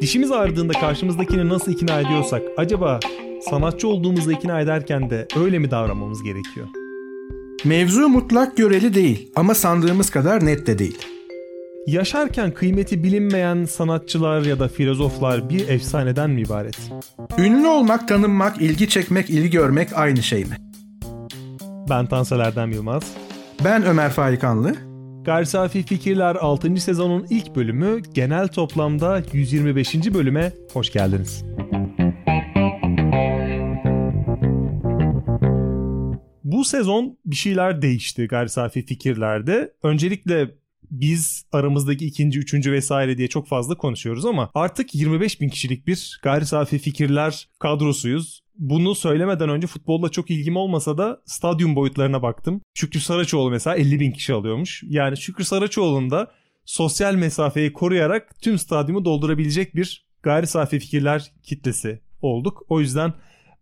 Dişimiz ağrıdığında karşımızdakini nasıl ikna ediyorsak acaba sanatçı olduğumuzu ikna ederken de öyle mi davranmamız gerekiyor? Mevzu mutlak göreli değil ama sandığımız kadar net de değil. Yaşarken kıymeti bilinmeyen sanatçılar ya da filozoflar bir efsaneden mi ibaret? Ünlü olmak, tanınmak, ilgi çekmek, ilgi görmek aynı şey mi? Ben Tansel Erdem Yılmaz. Ben Ömer Faikanlı. Gayri Safi Fikirler 6. sezonun ilk bölümü genel toplamda 125. bölüme hoş geldiniz. Bu sezon bir şeyler değişti Gayri Safi Fikirler'de. Öncelikle biz aramızdaki ikinci, üçüncü vesaire diye çok fazla konuşuyoruz ama artık 25 bin kişilik bir gayri safi fikirler kadrosuyuz. Bunu söylemeden önce futbolla çok ilgim olmasa da stadyum boyutlarına baktım. Şükrü Saraçoğlu mesela 50 bin kişi alıyormuş. Yani Şükrü Saraçoğlu'nda sosyal mesafeyi koruyarak tüm stadyumu doldurabilecek bir gayri safi fikirler kitlesi olduk. O yüzden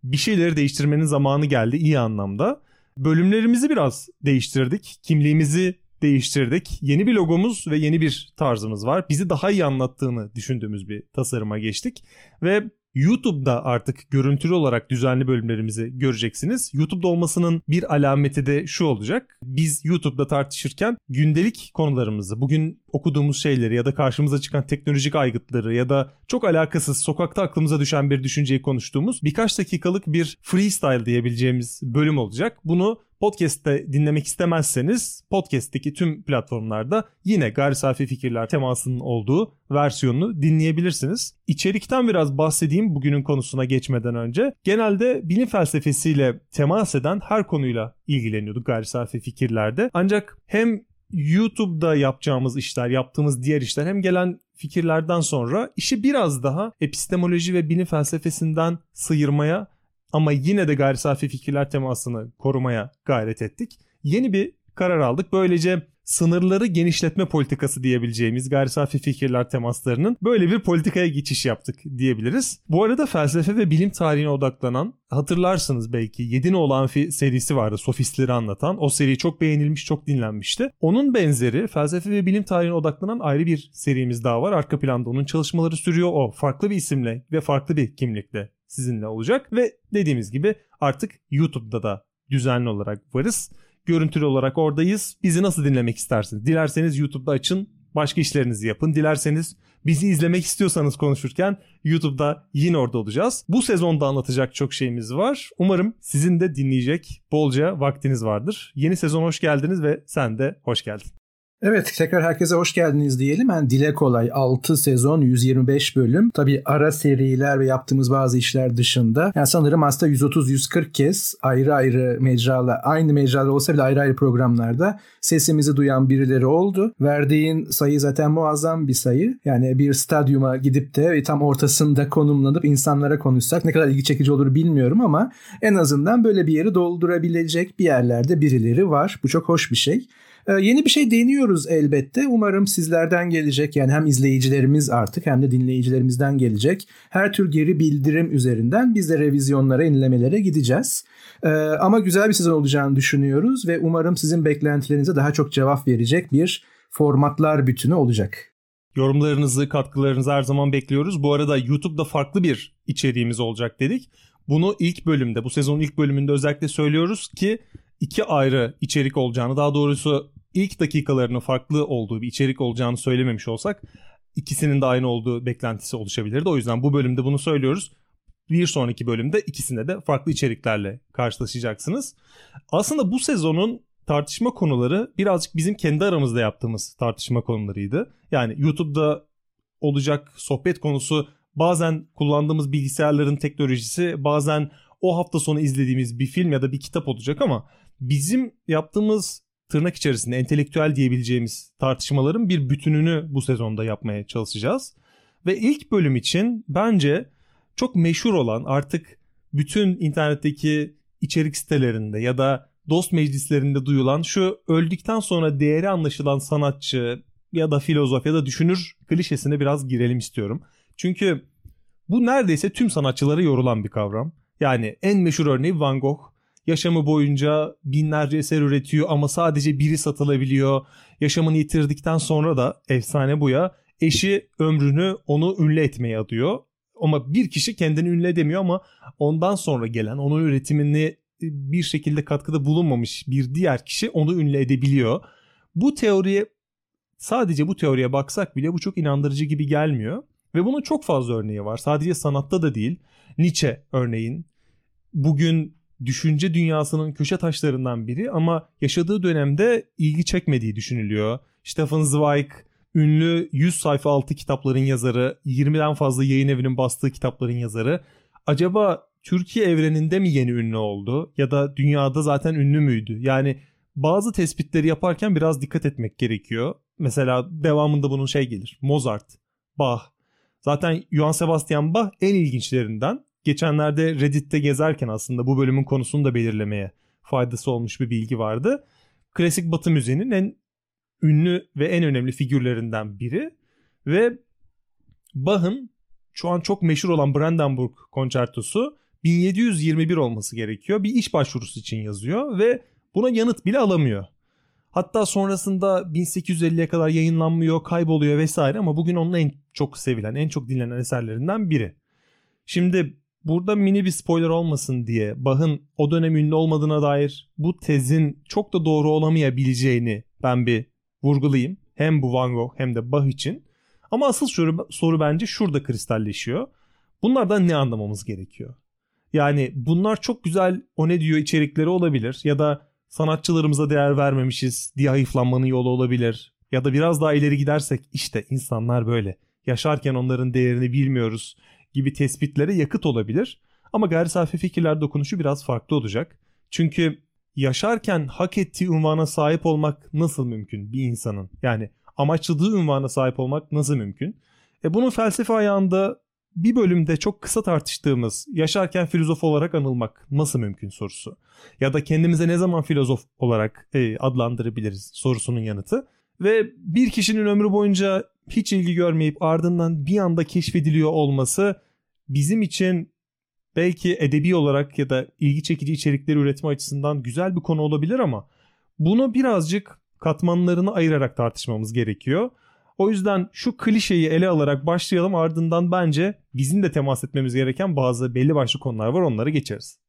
bir şeyleri değiştirmenin zamanı geldi iyi anlamda. Bölümlerimizi biraz değiştirdik. Kimliğimizi değiştirdik. Yeni bir logomuz ve yeni bir tarzımız var. Bizi daha iyi anlattığını düşündüğümüz bir tasarıma geçtik. Ve YouTube'da artık görüntülü olarak düzenli bölümlerimizi göreceksiniz. YouTube'da olmasının bir alameti de şu olacak. Biz YouTube'da tartışırken gündelik konularımızı, bugün okuduğumuz şeyleri ya da karşımıza çıkan teknolojik aygıtları ya da çok alakasız sokakta aklımıza düşen bir düşünceyi konuştuğumuz birkaç dakikalık bir freestyle diyebileceğimiz bölüm olacak. Bunu Podcast'te dinlemek istemezseniz podcast'teki tüm platformlarda yine gayri safi fikirler temasının olduğu versiyonunu dinleyebilirsiniz. İçerikten biraz bahsedeyim bugünün konusuna geçmeden önce. Genelde bilim felsefesiyle temas eden her konuyla ilgileniyorduk gayri safi fikirlerde. Ancak hem YouTube'da yapacağımız işler, yaptığımız diğer işler hem gelen fikirlerden sonra işi biraz daha epistemoloji ve bilim felsefesinden sıyırmaya ama yine de gayri safi fikirler temasını korumaya gayret ettik. Yeni bir karar aldık. Böylece sınırları genişletme politikası diyebileceğimiz gayri safi fikirler temaslarının böyle bir politikaya geçiş yaptık diyebiliriz. Bu arada felsefe ve bilim tarihine odaklanan hatırlarsınız belki 7 olan serisi vardı sofistleri anlatan. O seri çok beğenilmiş, çok dinlenmişti. Onun benzeri felsefe ve bilim tarihine odaklanan ayrı bir serimiz daha var. Arka planda onun çalışmaları sürüyor. O farklı bir isimle ve farklı bir kimlikle sizinle olacak ve dediğimiz gibi artık YouTube'da da düzenli olarak varız. Görüntülü olarak oradayız. Bizi nasıl dinlemek istersiniz? Dilerseniz YouTube'da açın, başka işlerinizi yapın. Dilerseniz bizi izlemek istiyorsanız konuşurken YouTube'da yine orada olacağız. Bu sezonda anlatacak çok şeyimiz var. Umarım sizin de dinleyecek bolca vaktiniz vardır. Yeni sezon hoş geldiniz ve sen de hoş geldin. Evet tekrar herkese hoş geldiniz diyelim. Yani dile kolay 6 sezon 125 bölüm. Tabi ara seriler ve yaptığımız bazı işler dışında. Yani sanırım aslında 130-140 kez ayrı ayrı mecralar, aynı mecralar olsa bile ayrı ayrı programlarda sesimizi duyan birileri oldu. Verdiğin sayı zaten muazzam bir sayı. Yani bir stadyuma gidip de tam ortasında konumlanıp insanlara konuşsak ne kadar ilgi çekici olur bilmiyorum ama en azından böyle bir yeri doldurabilecek bir yerlerde birileri var. Bu çok hoş bir şey. Ee, yeni bir şey deniyoruz elbette. Umarım sizlerden gelecek yani hem izleyicilerimiz artık hem de dinleyicilerimizden gelecek. Her tür geri bildirim üzerinden biz de revizyonlara, inlemelere gideceğiz. Ee, ama güzel bir sezon olacağını düşünüyoruz ve umarım sizin beklentilerinize daha çok cevap verecek bir formatlar bütünü olacak. Yorumlarınızı, katkılarınızı her zaman bekliyoruz. Bu arada YouTube'da farklı bir içeriğimiz olacak dedik. Bunu ilk bölümde, bu sezonun ilk bölümünde özellikle söylüyoruz ki iki ayrı içerik olacağını, daha doğrusu ilk dakikalarının farklı olduğu bir içerik olacağını söylememiş olsak ikisinin de aynı olduğu beklentisi oluşabilirdi. O yüzden bu bölümde bunu söylüyoruz. Bir sonraki bölümde ikisinde de farklı içeriklerle karşılaşacaksınız. Aslında bu sezonun tartışma konuları birazcık bizim kendi aramızda yaptığımız tartışma konularıydı. Yani YouTube'da olacak sohbet konusu bazen kullandığımız bilgisayarların teknolojisi, bazen o hafta sonu izlediğimiz bir film ya da bir kitap olacak ama bizim yaptığımız tırnak içerisinde entelektüel diyebileceğimiz tartışmaların bir bütününü bu sezonda yapmaya çalışacağız. Ve ilk bölüm için bence çok meşhur olan artık bütün internetteki içerik sitelerinde ya da dost meclislerinde duyulan şu öldükten sonra değeri anlaşılan sanatçı ya da filozof ya da düşünür klişesine biraz girelim istiyorum. Çünkü bu neredeyse tüm sanatçılara yorulan bir kavram. Yani en meşhur örneği Van Gogh yaşamı boyunca binlerce eser üretiyor ama sadece biri satılabiliyor. Yaşamını yitirdikten sonra da efsane bu ya eşi ömrünü onu ünlü etmeye adıyor. Ama bir kişi kendini ünlü edemiyor ama ondan sonra gelen onun üretimini bir şekilde katkıda bulunmamış bir diğer kişi onu ünlü edebiliyor. Bu teoriye sadece bu teoriye baksak bile bu çok inandırıcı gibi gelmiyor. Ve bunun çok fazla örneği var. Sadece sanatta da değil. Nietzsche örneğin bugün düşünce dünyasının köşe taşlarından biri ama yaşadığı dönemde ilgi çekmediği düşünülüyor. Stefan Zweig ünlü 100 sayfa altı kitapların yazarı, 20'den fazla yayın evinin bastığı kitapların yazarı. Acaba Türkiye evreninde mi yeni ünlü oldu ya da dünyada zaten ünlü müydü? Yani bazı tespitleri yaparken biraz dikkat etmek gerekiyor. Mesela devamında bunun şey gelir. Mozart, Bach. Zaten Johann Sebastian Bach en ilginçlerinden. Geçenlerde Reddit'te gezerken aslında bu bölümün konusunu da belirlemeye faydası olmuş bir bilgi vardı. Klasik Batı müziğinin en ünlü ve en önemli figürlerinden biri ve Bach'ın şu an çok meşhur olan Brandenburg konçertosu 1721 olması gerekiyor. Bir iş başvurusu için yazıyor ve buna yanıt bile alamıyor. Hatta sonrasında 1850'ye kadar yayınlanmıyor, kayboluyor vesaire ama bugün onun en çok sevilen, en çok dinlenen eserlerinden biri. Şimdi burada mini bir spoiler olmasın diye Bach'ın o dönem ünlü olmadığına dair bu tezin çok da doğru olamayabileceğini ben bir vurgulayayım. Hem bu Van Gogh hem de Bach için. Ama asıl soru, soru bence şurada kristalleşiyor. Bunlardan ne anlamamız gerekiyor? Yani bunlar çok güzel o ne diyor içerikleri olabilir ya da sanatçılarımıza değer vermemişiz diye hayıflanmanın yolu olabilir. Ya da biraz daha ileri gidersek işte insanlar böyle. Yaşarken onların değerini bilmiyoruz gibi tespitlere yakıt olabilir. Ama gayri safi fikirler dokunuşu biraz farklı olacak. Çünkü yaşarken hak ettiği unvana sahip olmak nasıl mümkün bir insanın? Yani amaçladığı unvana sahip olmak nasıl mümkün? E bunun felsefe ayağında bir bölümde çok kısa tartıştığımız yaşarken filozof olarak anılmak nasıl mümkün sorusu. Ya da kendimize ne zaman filozof olarak e, adlandırabiliriz sorusunun yanıtı. Ve bir kişinin ömrü boyunca hiç ilgi görmeyip ardından bir anda keşfediliyor olması bizim için belki edebi olarak ya da ilgi çekici içerikleri üretme açısından güzel bir konu olabilir ama bunu birazcık katmanlarını ayırarak tartışmamız gerekiyor. O yüzden şu klişeyi ele alarak başlayalım ardından bence bizim de temas etmemiz gereken bazı belli başlı konular var onları geçeriz.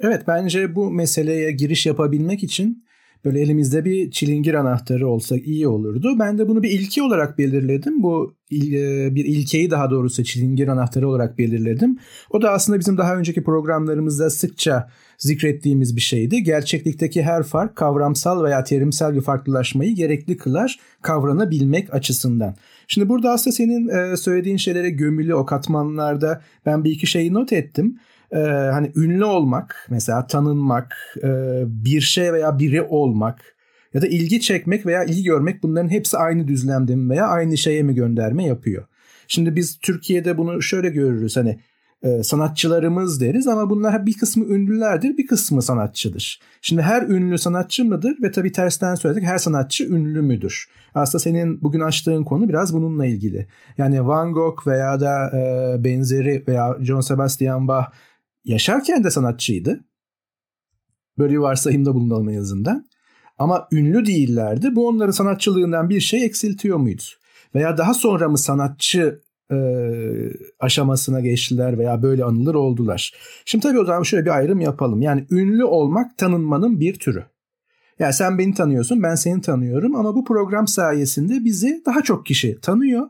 Evet bence bu meseleye giriş yapabilmek için böyle elimizde bir çilingir anahtarı olsa iyi olurdu. Ben de bunu bir ilke olarak belirledim. Bu e, bir ilkeyi daha doğrusu çilingir anahtarı olarak belirledim. O da aslında bizim daha önceki programlarımızda sıkça zikrettiğimiz bir şeydi. Gerçeklikteki her fark kavramsal veya terimsel bir farklılaşmayı gerekli kılar kavranabilmek açısından. Şimdi burada aslında senin e, söylediğin şeylere gömülü o katmanlarda ben bir iki şeyi not ettim e, hani ünlü olmak mesela tanınmak e, bir şey veya biri olmak ya da ilgi çekmek veya ilgi görmek bunların hepsi aynı düzlemde mi veya aynı şeye mi gönderme yapıyor. Şimdi biz Türkiye'de bunu şöyle görürüz hani e, sanatçılarımız deriz ama bunlar bir kısmı ünlülerdir bir kısmı sanatçıdır. Şimdi her ünlü sanatçı mıdır ve tabii tersten söyledik her sanatçı ünlü müdür? Aslında senin bugün açtığın konu biraz bununla ilgili. Yani Van Gogh veya da e, benzeri veya John Sebastian Bach yaşarken de sanatçıydı. Böyle bir varsayımda bulunalım en azından. Ama ünlü değillerdi. Bu onların sanatçılığından bir şey eksiltiyor muydu? Veya daha sonra mı sanatçı e, aşamasına geçtiler veya böyle anılır oldular. Şimdi tabii o zaman şöyle bir ayrım yapalım. Yani ünlü olmak tanınmanın bir türü. Yani sen beni tanıyorsun, ben seni tanıyorum ama bu program sayesinde bizi daha çok kişi tanıyor.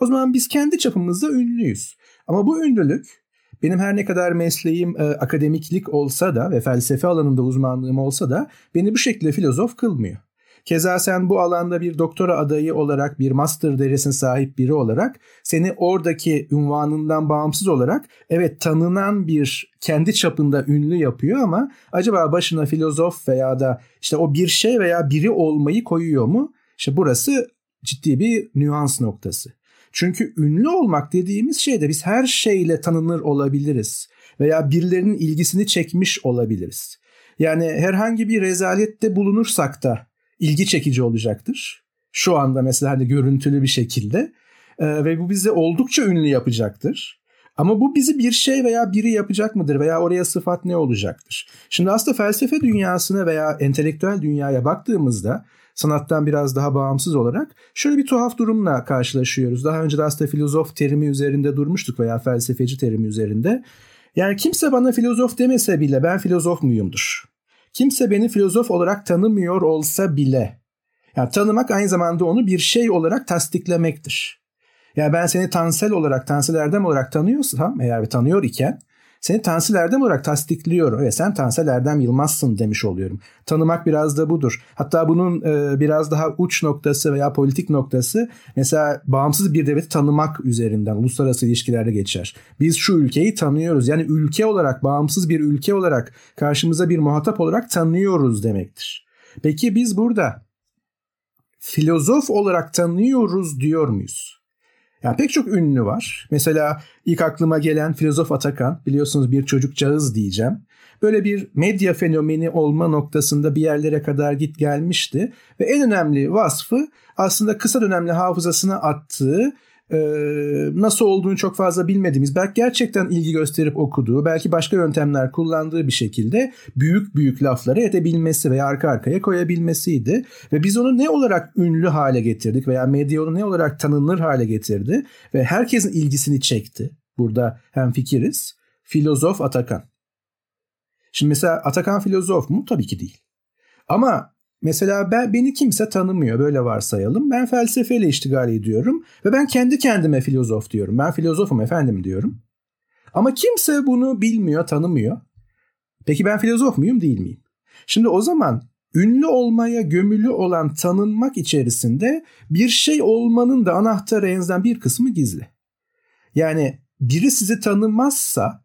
O zaman biz kendi çapımızda ünlüyüz. Ama bu ünlülük benim her ne kadar mesleğim e, akademiklik olsa da ve felsefe alanında uzmanlığım olsa da beni bu şekilde filozof kılmıyor. Keza sen bu alanda bir doktora adayı olarak, bir master derecesine sahip biri olarak seni oradaki ünvanından bağımsız olarak evet tanınan bir kendi çapında ünlü yapıyor ama acaba başına filozof veya da işte o bir şey veya biri olmayı koyuyor mu? İşte burası ciddi bir nüans noktası. Çünkü ünlü olmak dediğimiz şeyde biz her şeyle tanınır olabiliriz veya birilerinin ilgisini çekmiş olabiliriz. Yani herhangi bir rezalette bulunursak da ilgi çekici olacaktır. Şu anda mesela hani görüntülü bir şekilde ee, ve bu bizi oldukça ünlü yapacaktır. Ama bu bizi bir şey veya biri yapacak mıdır veya oraya sıfat ne olacaktır? Şimdi aslında felsefe dünyasına veya entelektüel dünyaya baktığımızda sanattan biraz daha bağımsız olarak şöyle bir tuhaf durumla karşılaşıyoruz. Daha önce de aslında filozof terimi üzerinde durmuştuk veya felsefeci terimi üzerinde. Yani kimse bana filozof demese bile ben filozof muyumdur? Kimse beni filozof olarak tanımıyor olsa bile yani tanımak aynı zamanda onu bir şey olarak tasdiklemektir. Yani ben seni Tansel olarak, Tansel Erdem olarak tanıyorsam eğer ve tanıyor iken seni Tansel Erdem olarak tasdikliyorum. Evet sen Tansel Yılmaz'sın demiş oluyorum. Tanımak biraz da budur. Hatta bunun e, biraz daha uç noktası veya politik noktası mesela bağımsız bir devleti tanımak üzerinden uluslararası ilişkilerde geçer. Biz şu ülkeyi tanıyoruz. Yani ülke olarak, bağımsız bir ülke olarak karşımıza bir muhatap olarak tanıyoruz demektir. Peki biz burada filozof olarak tanıyoruz diyor muyuz? Yani pek çok ünlü var. Mesela ilk aklıma gelen filozof Atakan. Biliyorsunuz bir çocuk cağız diyeceğim. Böyle bir medya fenomeni olma noktasında bir yerlere kadar git gelmişti. Ve en önemli vasfı aslında kısa dönemli hafızasına attığı e, nasıl olduğunu çok fazla bilmediğimiz, belki gerçekten ilgi gösterip okuduğu, belki başka yöntemler kullandığı bir şekilde büyük büyük lafları edebilmesi veya arka arkaya koyabilmesiydi. Ve biz onu ne olarak ünlü hale getirdik veya medya onu ne olarak tanınır hale getirdi ve herkesin ilgisini çekti. Burada hem fikiriz. Filozof Atakan. Şimdi mesela Atakan filozof mu? Tabii ki değil. Ama Mesela ben beni kimse tanımıyor böyle varsayalım. Ben felsefeyle iştigal ediyorum ve ben kendi kendime filozof diyorum. Ben filozofum efendim diyorum. Ama kimse bunu bilmiyor, tanımıyor. Peki ben filozof muyum, değil miyim? Şimdi o zaman ünlü olmaya gömülü olan tanınmak içerisinde bir şey olmanın da anahtarı enzden bir kısmı gizli. Yani biri sizi tanımazsa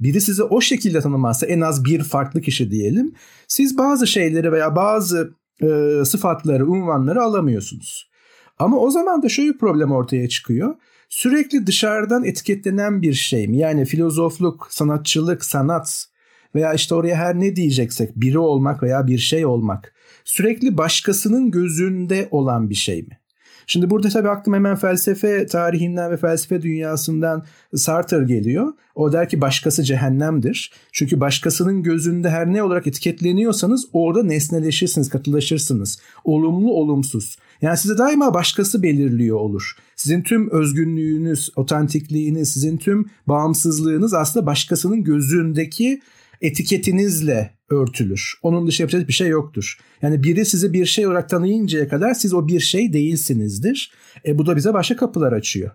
biri sizi o şekilde tanımazsa en az bir farklı kişi diyelim. Siz bazı şeyleri veya bazı e, sıfatları, unvanları alamıyorsunuz. Ama o zaman da şöyle bir problem ortaya çıkıyor. Sürekli dışarıdan etiketlenen bir şey mi? Yani filozofluk, sanatçılık, sanat veya işte oraya her ne diyeceksek biri olmak veya bir şey olmak sürekli başkasının gözünde olan bir şey mi? Şimdi burada tabii aklıma hemen felsefe tarihinden ve felsefe dünyasından Sartre geliyor. O der ki başkası cehennemdir. Çünkü başkasının gözünde her ne olarak etiketleniyorsanız orada nesneleşirsiniz, katılaşırsınız. Olumlu, olumsuz. Yani size daima başkası belirliyor olur. Sizin tüm özgünlüğünüz, otantikliğiniz, sizin tüm bağımsızlığınız aslında başkasının gözündeki etiketinizle örtülür. Onun dışı yapacak bir şey yoktur. Yani biri sizi bir şey olarak tanıyıncaya kadar siz o bir şey değilsinizdir. E bu da bize başka kapılar açıyor.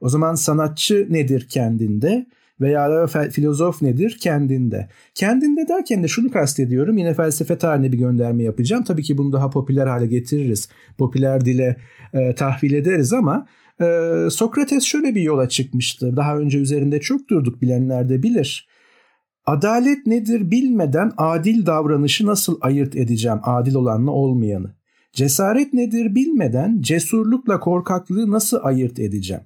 O zaman sanatçı nedir kendinde veya filozof nedir kendinde? Kendinde derken de şunu kastediyorum. Yine felsefe tarihine bir gönderme yapacağım. Tabii ki bunu daha popüler hale getiririz. Popüler dile e, tahvil ederiz ama e, Sokrates şöyle bir yola çıkmıştı. Daha önce üzerinde çok durduk bilenler de bilir. Adalet nedir bilmeden adil davranışı nasıl ayırt edeceğim adil olanla olmayanı? Cesaret nedir bilmeden cesurlukla korkaklığı nasıl ayırt edeceğim?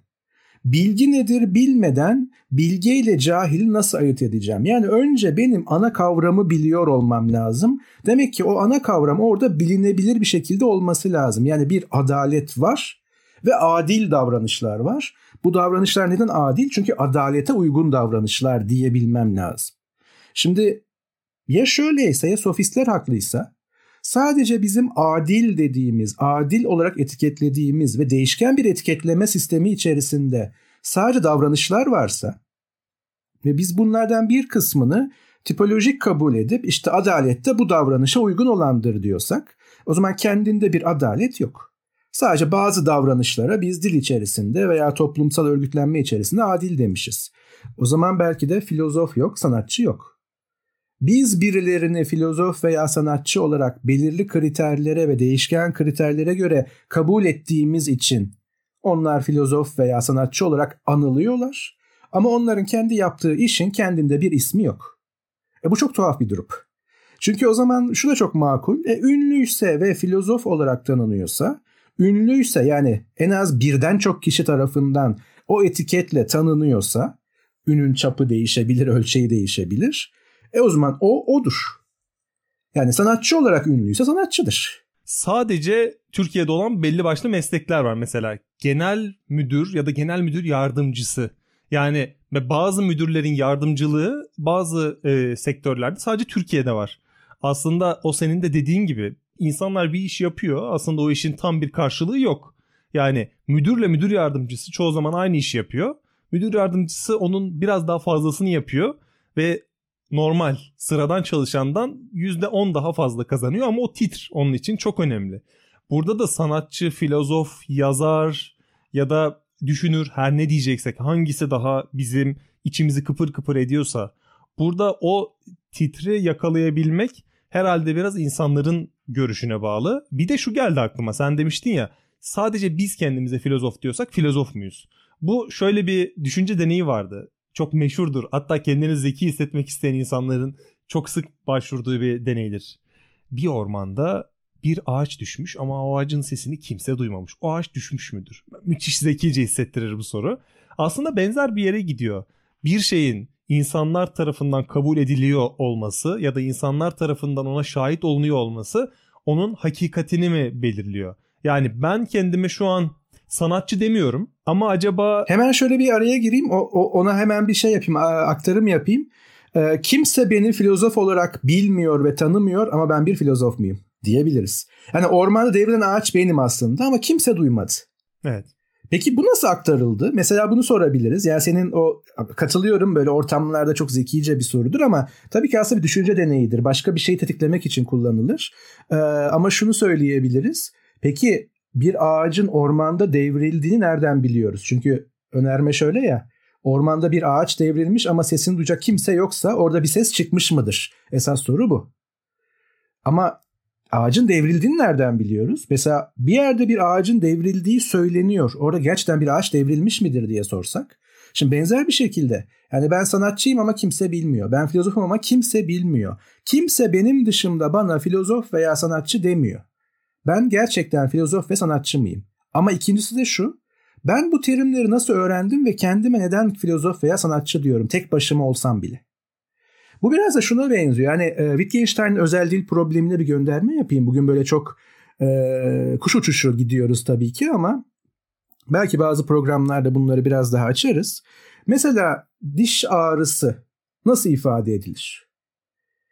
Bilgi nedir bilmeden bilge ile cahili nasıl ayırt edeceğim? Yani önce benim ana kavramı biliyor olmam lazım. Demek ki o ana kavram orada bilinebilir bir şekilde olması lazım. Yani bir adalet var ve adil davranışlar var. Bu davranışlar neden adil? Çünkü adalete uygun davranışlar diyebilmem lazım. Şimdi ya şöyleyse ya sofistler haklıysa sadece bizim adil dediğimiz, adil olarak etiketlediğimiz ve değişken bir etiketleme sistemi içerisinde sadece davranışlar varsa ve biz bunlardan bir kısmını tipolojik kabul edip işte adalette bu davranışa uygun olandır diyorsak o zaman kendinde bir adalet yok. Sadece bazı davranışlara biz dil içerisinde veya toplumsal örgütlenme içerisinde adil demişiz. O zaman belki de filozof yok, sanatçı yok. Biz birilerini filozof veya sanatçı olarak belirli kriterlere ve değişken kriterlere göre kabul ettiğimiz için onlar filozof veya sanatçı olarak anılıyorlar ama onların kendi yaptığı işin kendinde bir ismi yok. E bu çok tuhaf bir durum. Çünkü o zaman şu da çok makul. E, ünlüyse ve filozof olarak tanınıyorsa, ünlüyse yani en az birden çok kişi tarafından o etiketle tanınıyorsa, ünün çapı değişebilir, ölçeği değişebilir. E o zaman o odur. Yani sanatçı olarak ünlüyse sanatçıdır. Sadece Türkiye'de olan belli başlı meslekler var mesela. Genel müdür ya da genel müdür yardımcısı. Yani bazı müdürlerin yardımcılığı bazı e, sektörlerde sadece Türkiye'de var. Aslında o senin de dediğin gibi insanlar bir iş yapıyor. Aslında o işin tam bir karşılığı yok. Yani müdürle müdür yardımcısı çoğu zaman aynı işi yapıyor. Müdür yardımcısı onun biraz daha fazlasını yapıyor ve normal sıradan çalışandan %10 daha fazla kazanıyor ama o titr onun için çok önemli. Burada da sanatçı, filozof, yazar ya da düşünür her ne diyeceksek hangisi daha bizim içimizi kıpır kıpır ediyorsa burada o titri yakalayabilmek herhalde biraz insanların görüşüne bağlı. Bir de şu geldi aklıma sen demiştin ya sadece biz kendimize filozof diyorsak filozof muyuz? Bu şöyle bir düşünce deneyi vardı. Çok meşhurdur. Hatta kendini zeki hissetmek isteyen insanların çok sık başvurduğu bir deneydir. Bir ormanda bir ağaç düşmüş ama o ağacın sesini kimse duymamış. O ağaç düşmüş müdür? Müthiş zekice hissettirir bu soru. Aslında benzer bir yere gidiyor. Bir şeyin insanlar tarafından kabul ediliyor olması ya da insanlar tarafından ona şahit olunuyor olması onun hakikatini mi belirliyor? Yani ben kendime şu an sanatçı demiyorum ama acaba... Hemen şöyle bir araya gireyim o, o, ona hemen bir şey yapayım aktarım yapayım. Ee, kimse beni filozof olarak bilmiyor ve tanımıyor ama ben bir filozof muyum diyebiliriz. Yani ormanda devrilen ağaç benim aslında ama kimse duymadı. Evet. Peki bu nasıl aktarıldı? Mesela bunu sorabiliriz. Yani senin o katılıyorum böyle ortamlarda çok zekice bir sorudur ama tabii ki aslında bir düşünce deneyidir. Başka bir şeyi tetiklemek için kullanılır. Ee, ama şunu söyleyebiliriz. Peki bir ağacın ormanda devrildiğini nereden biliyoruz? Çünkü önerme şöyle ya. Ormanda bir ağaç devrilmiş ama sesini duyacak kimse yoksa orada bir ses çıkmış mıdır? Esas soru bu. Ama ağacın devrildiğini nereden biliyoruz? Mesela bir yerde bir ağacın devrildiği söyleniyor. Orada gerçekten bir ağaç devrilmiş midir diye sorsak. Şimdi benzer bir şekilde yani ben sanatçıyım ama kimse bilmiyor. Ben filozofum ama kimse bilmiyor. Kimse benim dışımda bana filozof veya sanatçı demiyor. Ben gerçekten filozof ve sanatçı mıyım? Ama ikincisi de şu. Ben bu terimleri nasıl öğrendim ve kendime neden filozof veya sanatçı diyorum tek başıma olsam bile. Bu biraz da şuna benziyor. Yani e, Wittgenstein'in özel dil problemine bir gönderme yapayım. Bugün böyle çok e, kuş uçuşu gidiyoruz tabii ki ama belki bazı programlarda bunları biraz daha açarız. Mesela diş ağrısı nasıl ifade edilir?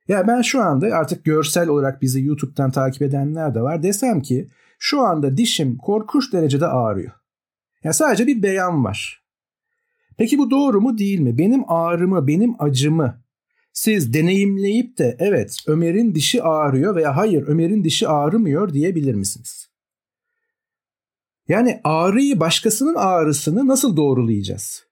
Ya ben şu anda artık görsel olarak bizi YouTube'dan takip edenler de var. Desem ki şu anda dişim korkunç derecede ağrıyor. Ya sadece bir beyan var. Peki bu doğru mu değil mi? Benim ağrımı, benim acımı siz deneyimleyip de evet Ömer'in dişi ağrıyor veya hayır Ömer'in dişi ağrımıyor diyebilir misiniz? Yani ağrıyı başkasının ağrısını nasıl doğrulayacağız?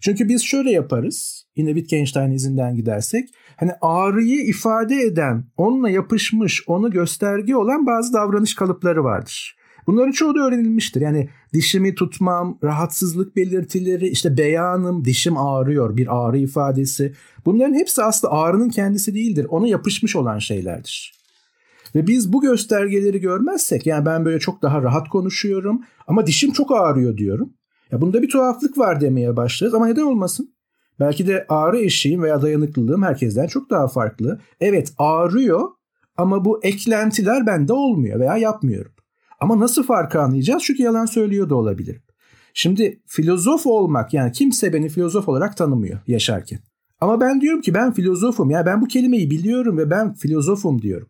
Çünkü biz şöyle yaparız. Yine Wittgenstein izinden gidersek. Hani ağrıyı ifade eden, onunla yapışmış, onu gösterge olan bazı davranış kalıpları vardır. Bunların çoğu da öğrenilmiştir. Yani dişimi tutmam, rahatsızlık belirtileri, işte beyanım, dişim ağrıyor, bir ağrı ifadesi. Bunların hepsi aslında ağrının kendisi değildir. Ona yapışmış olan şeylerdir. Ve biz bu göstergeleri görmezsek yani ben böyle çok daha rahat konuşuyorum ama dişim çok ağrıyor diyorum. Ya bunda bir tuhaflık var demeye başlarız ama neden olmasın? Belki de ağrı eşiğim veya dayanıklılığım herkesten çok daha farklı. Evet ağrıyor ama bu eklentiler bende olmuyor veya yapmıyorum. Ama nasıl farkı anlayacağız? Çünkü yalan söylüyor da olabilirim. Şimdi filozof olmak yani kimse beni filozof olarak tanımıyor yaşarken. Ama ben diyorum ki ben filozofum. Yani ben bu kelimeyi biliyorum ve ben filozofum diyorum.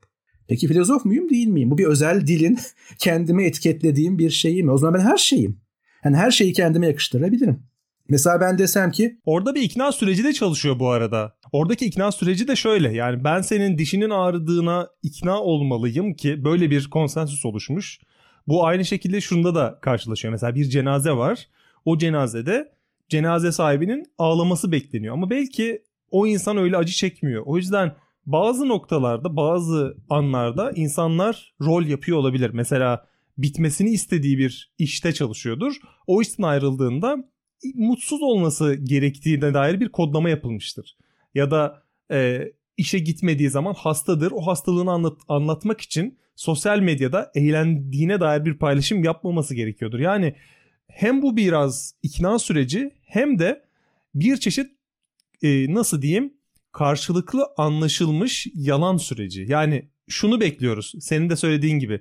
Peki filozof muyum değil miyim? Bu bir özel dilin kendime etiketlediğim bir şeyi mi? O zaman ben her şeyim. Yani her şeyi kendime yakıştırabilirim. Mesela ben desem ki... Orada bir ikna süreci de çalışıyor bu arada. Oradaki ikna süreci de şöyle. Yani ben senin dişinin ağrıdığına ikna olmalıyım ki böyle bir konsensüs oluşmuş. Bu aynı şekilde şunda da karşılaşıyor. Mesela bir cenaze var. O cenazede cenaze sahibinin ağlaması bekleniyor. Ama belki o insan öyle acı çekmiyor. O yüzden bazı noktalarda, bazı anlarda insanlar rol yapıyor olabilir. Mesela bitmesini istediği bir işte çalışıyordur. O işten ayrıldığında mutsuz olması gerektiğine dair bir kodlama yapılmıştır. Ya da e, işe gitmediği zaman hastadır. O hastalığını anlat, anlatmak için sosyal medyada eğlendiğine dair bir paylaşım yapmaması gerekiyordur. Yani hem bu biraz ikna süreci hem de bir çeşit e, nasıl diyeyim karşılıklı anlaşılmış yalan süreci. Yani şunu bekliyoruz. Senin de söylediğin gibi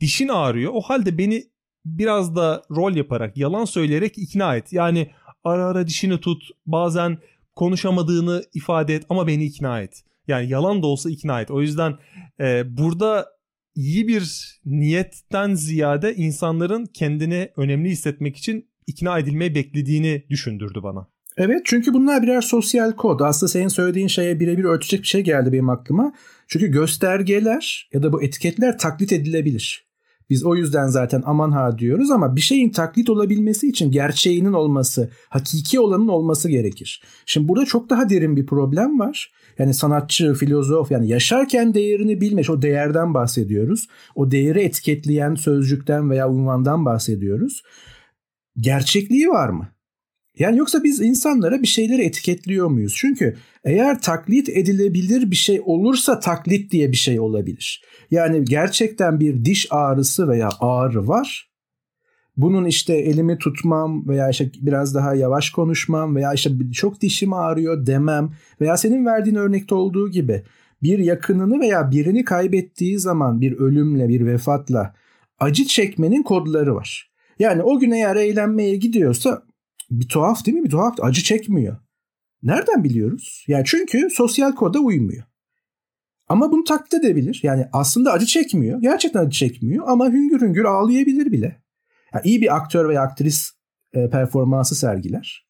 dişin ağrıyor. O halde beni biraz da rol yaparak, yalan söyleyerek ikna et. Yani ara ara dişini tut. Bazen konuşamadığını ifade et ama beni ikna et. Yani yalan da olsa ikna et. O yüzden e, burada iyi bir niyetten ziyade insanların kendini önemli hissetmek için ikna edilmeyi beklediğini düşündürdü bana. Evet çünkü bunlar birer sosyal kod. Aslında senin söylediğin şeye birebir örtecek bir şey geldi benim aklıma. Çünkü göstergeler ya da bu etiketler taklit edilebilir. Biz o yüzden zaten aman ha diyoruz ama bir şeyin taklit olabilmesi için gerçeğinin olması, hakiki olanın olması gerekir. Şimdi burada çok daha derin bir problem var. Yani sanatçı, filozof yani yaşarken değerini bilmiş o değerden bahsediyoruz. O değeri etiketleyen sözcükten veya unvandan bahsediyoruz. Gerçekliği var mı? Yani yoksa biz insanlara bir şeyleri etiketliyor muyuz? Çünkü eğer taklit edilebilir bir şey olursa taklit diye bir şey olabilir. Yani gerçekten bir diş ağrısı veya ağrı var. Bunun işte elimi tutmam veya işte biraz daha yavaş konuşmam veya işte çok dişim ağrıyor demem veya senin verdiğin örnekte olduğu gibi bir yakınını veya birini kaybettiği zaman bir ölümle bir vefatla acı çekmenin kodları var. Yani o gün eğer eğlenmeye gidiyorsa bir tuhaf değil mi? Bir tuhaf acı çekmiyor. Nereden biliyoruz? Yani çünkü sosyal koda uymuyor. Ama bunu taklit edebilir. Yani aslında acı çekmiyor. Gerçekten acı çekmiyor ama hüngür hüngür ağlayabilir bile. Yani iyi bir aktör veya aktris e, performansı sergiler.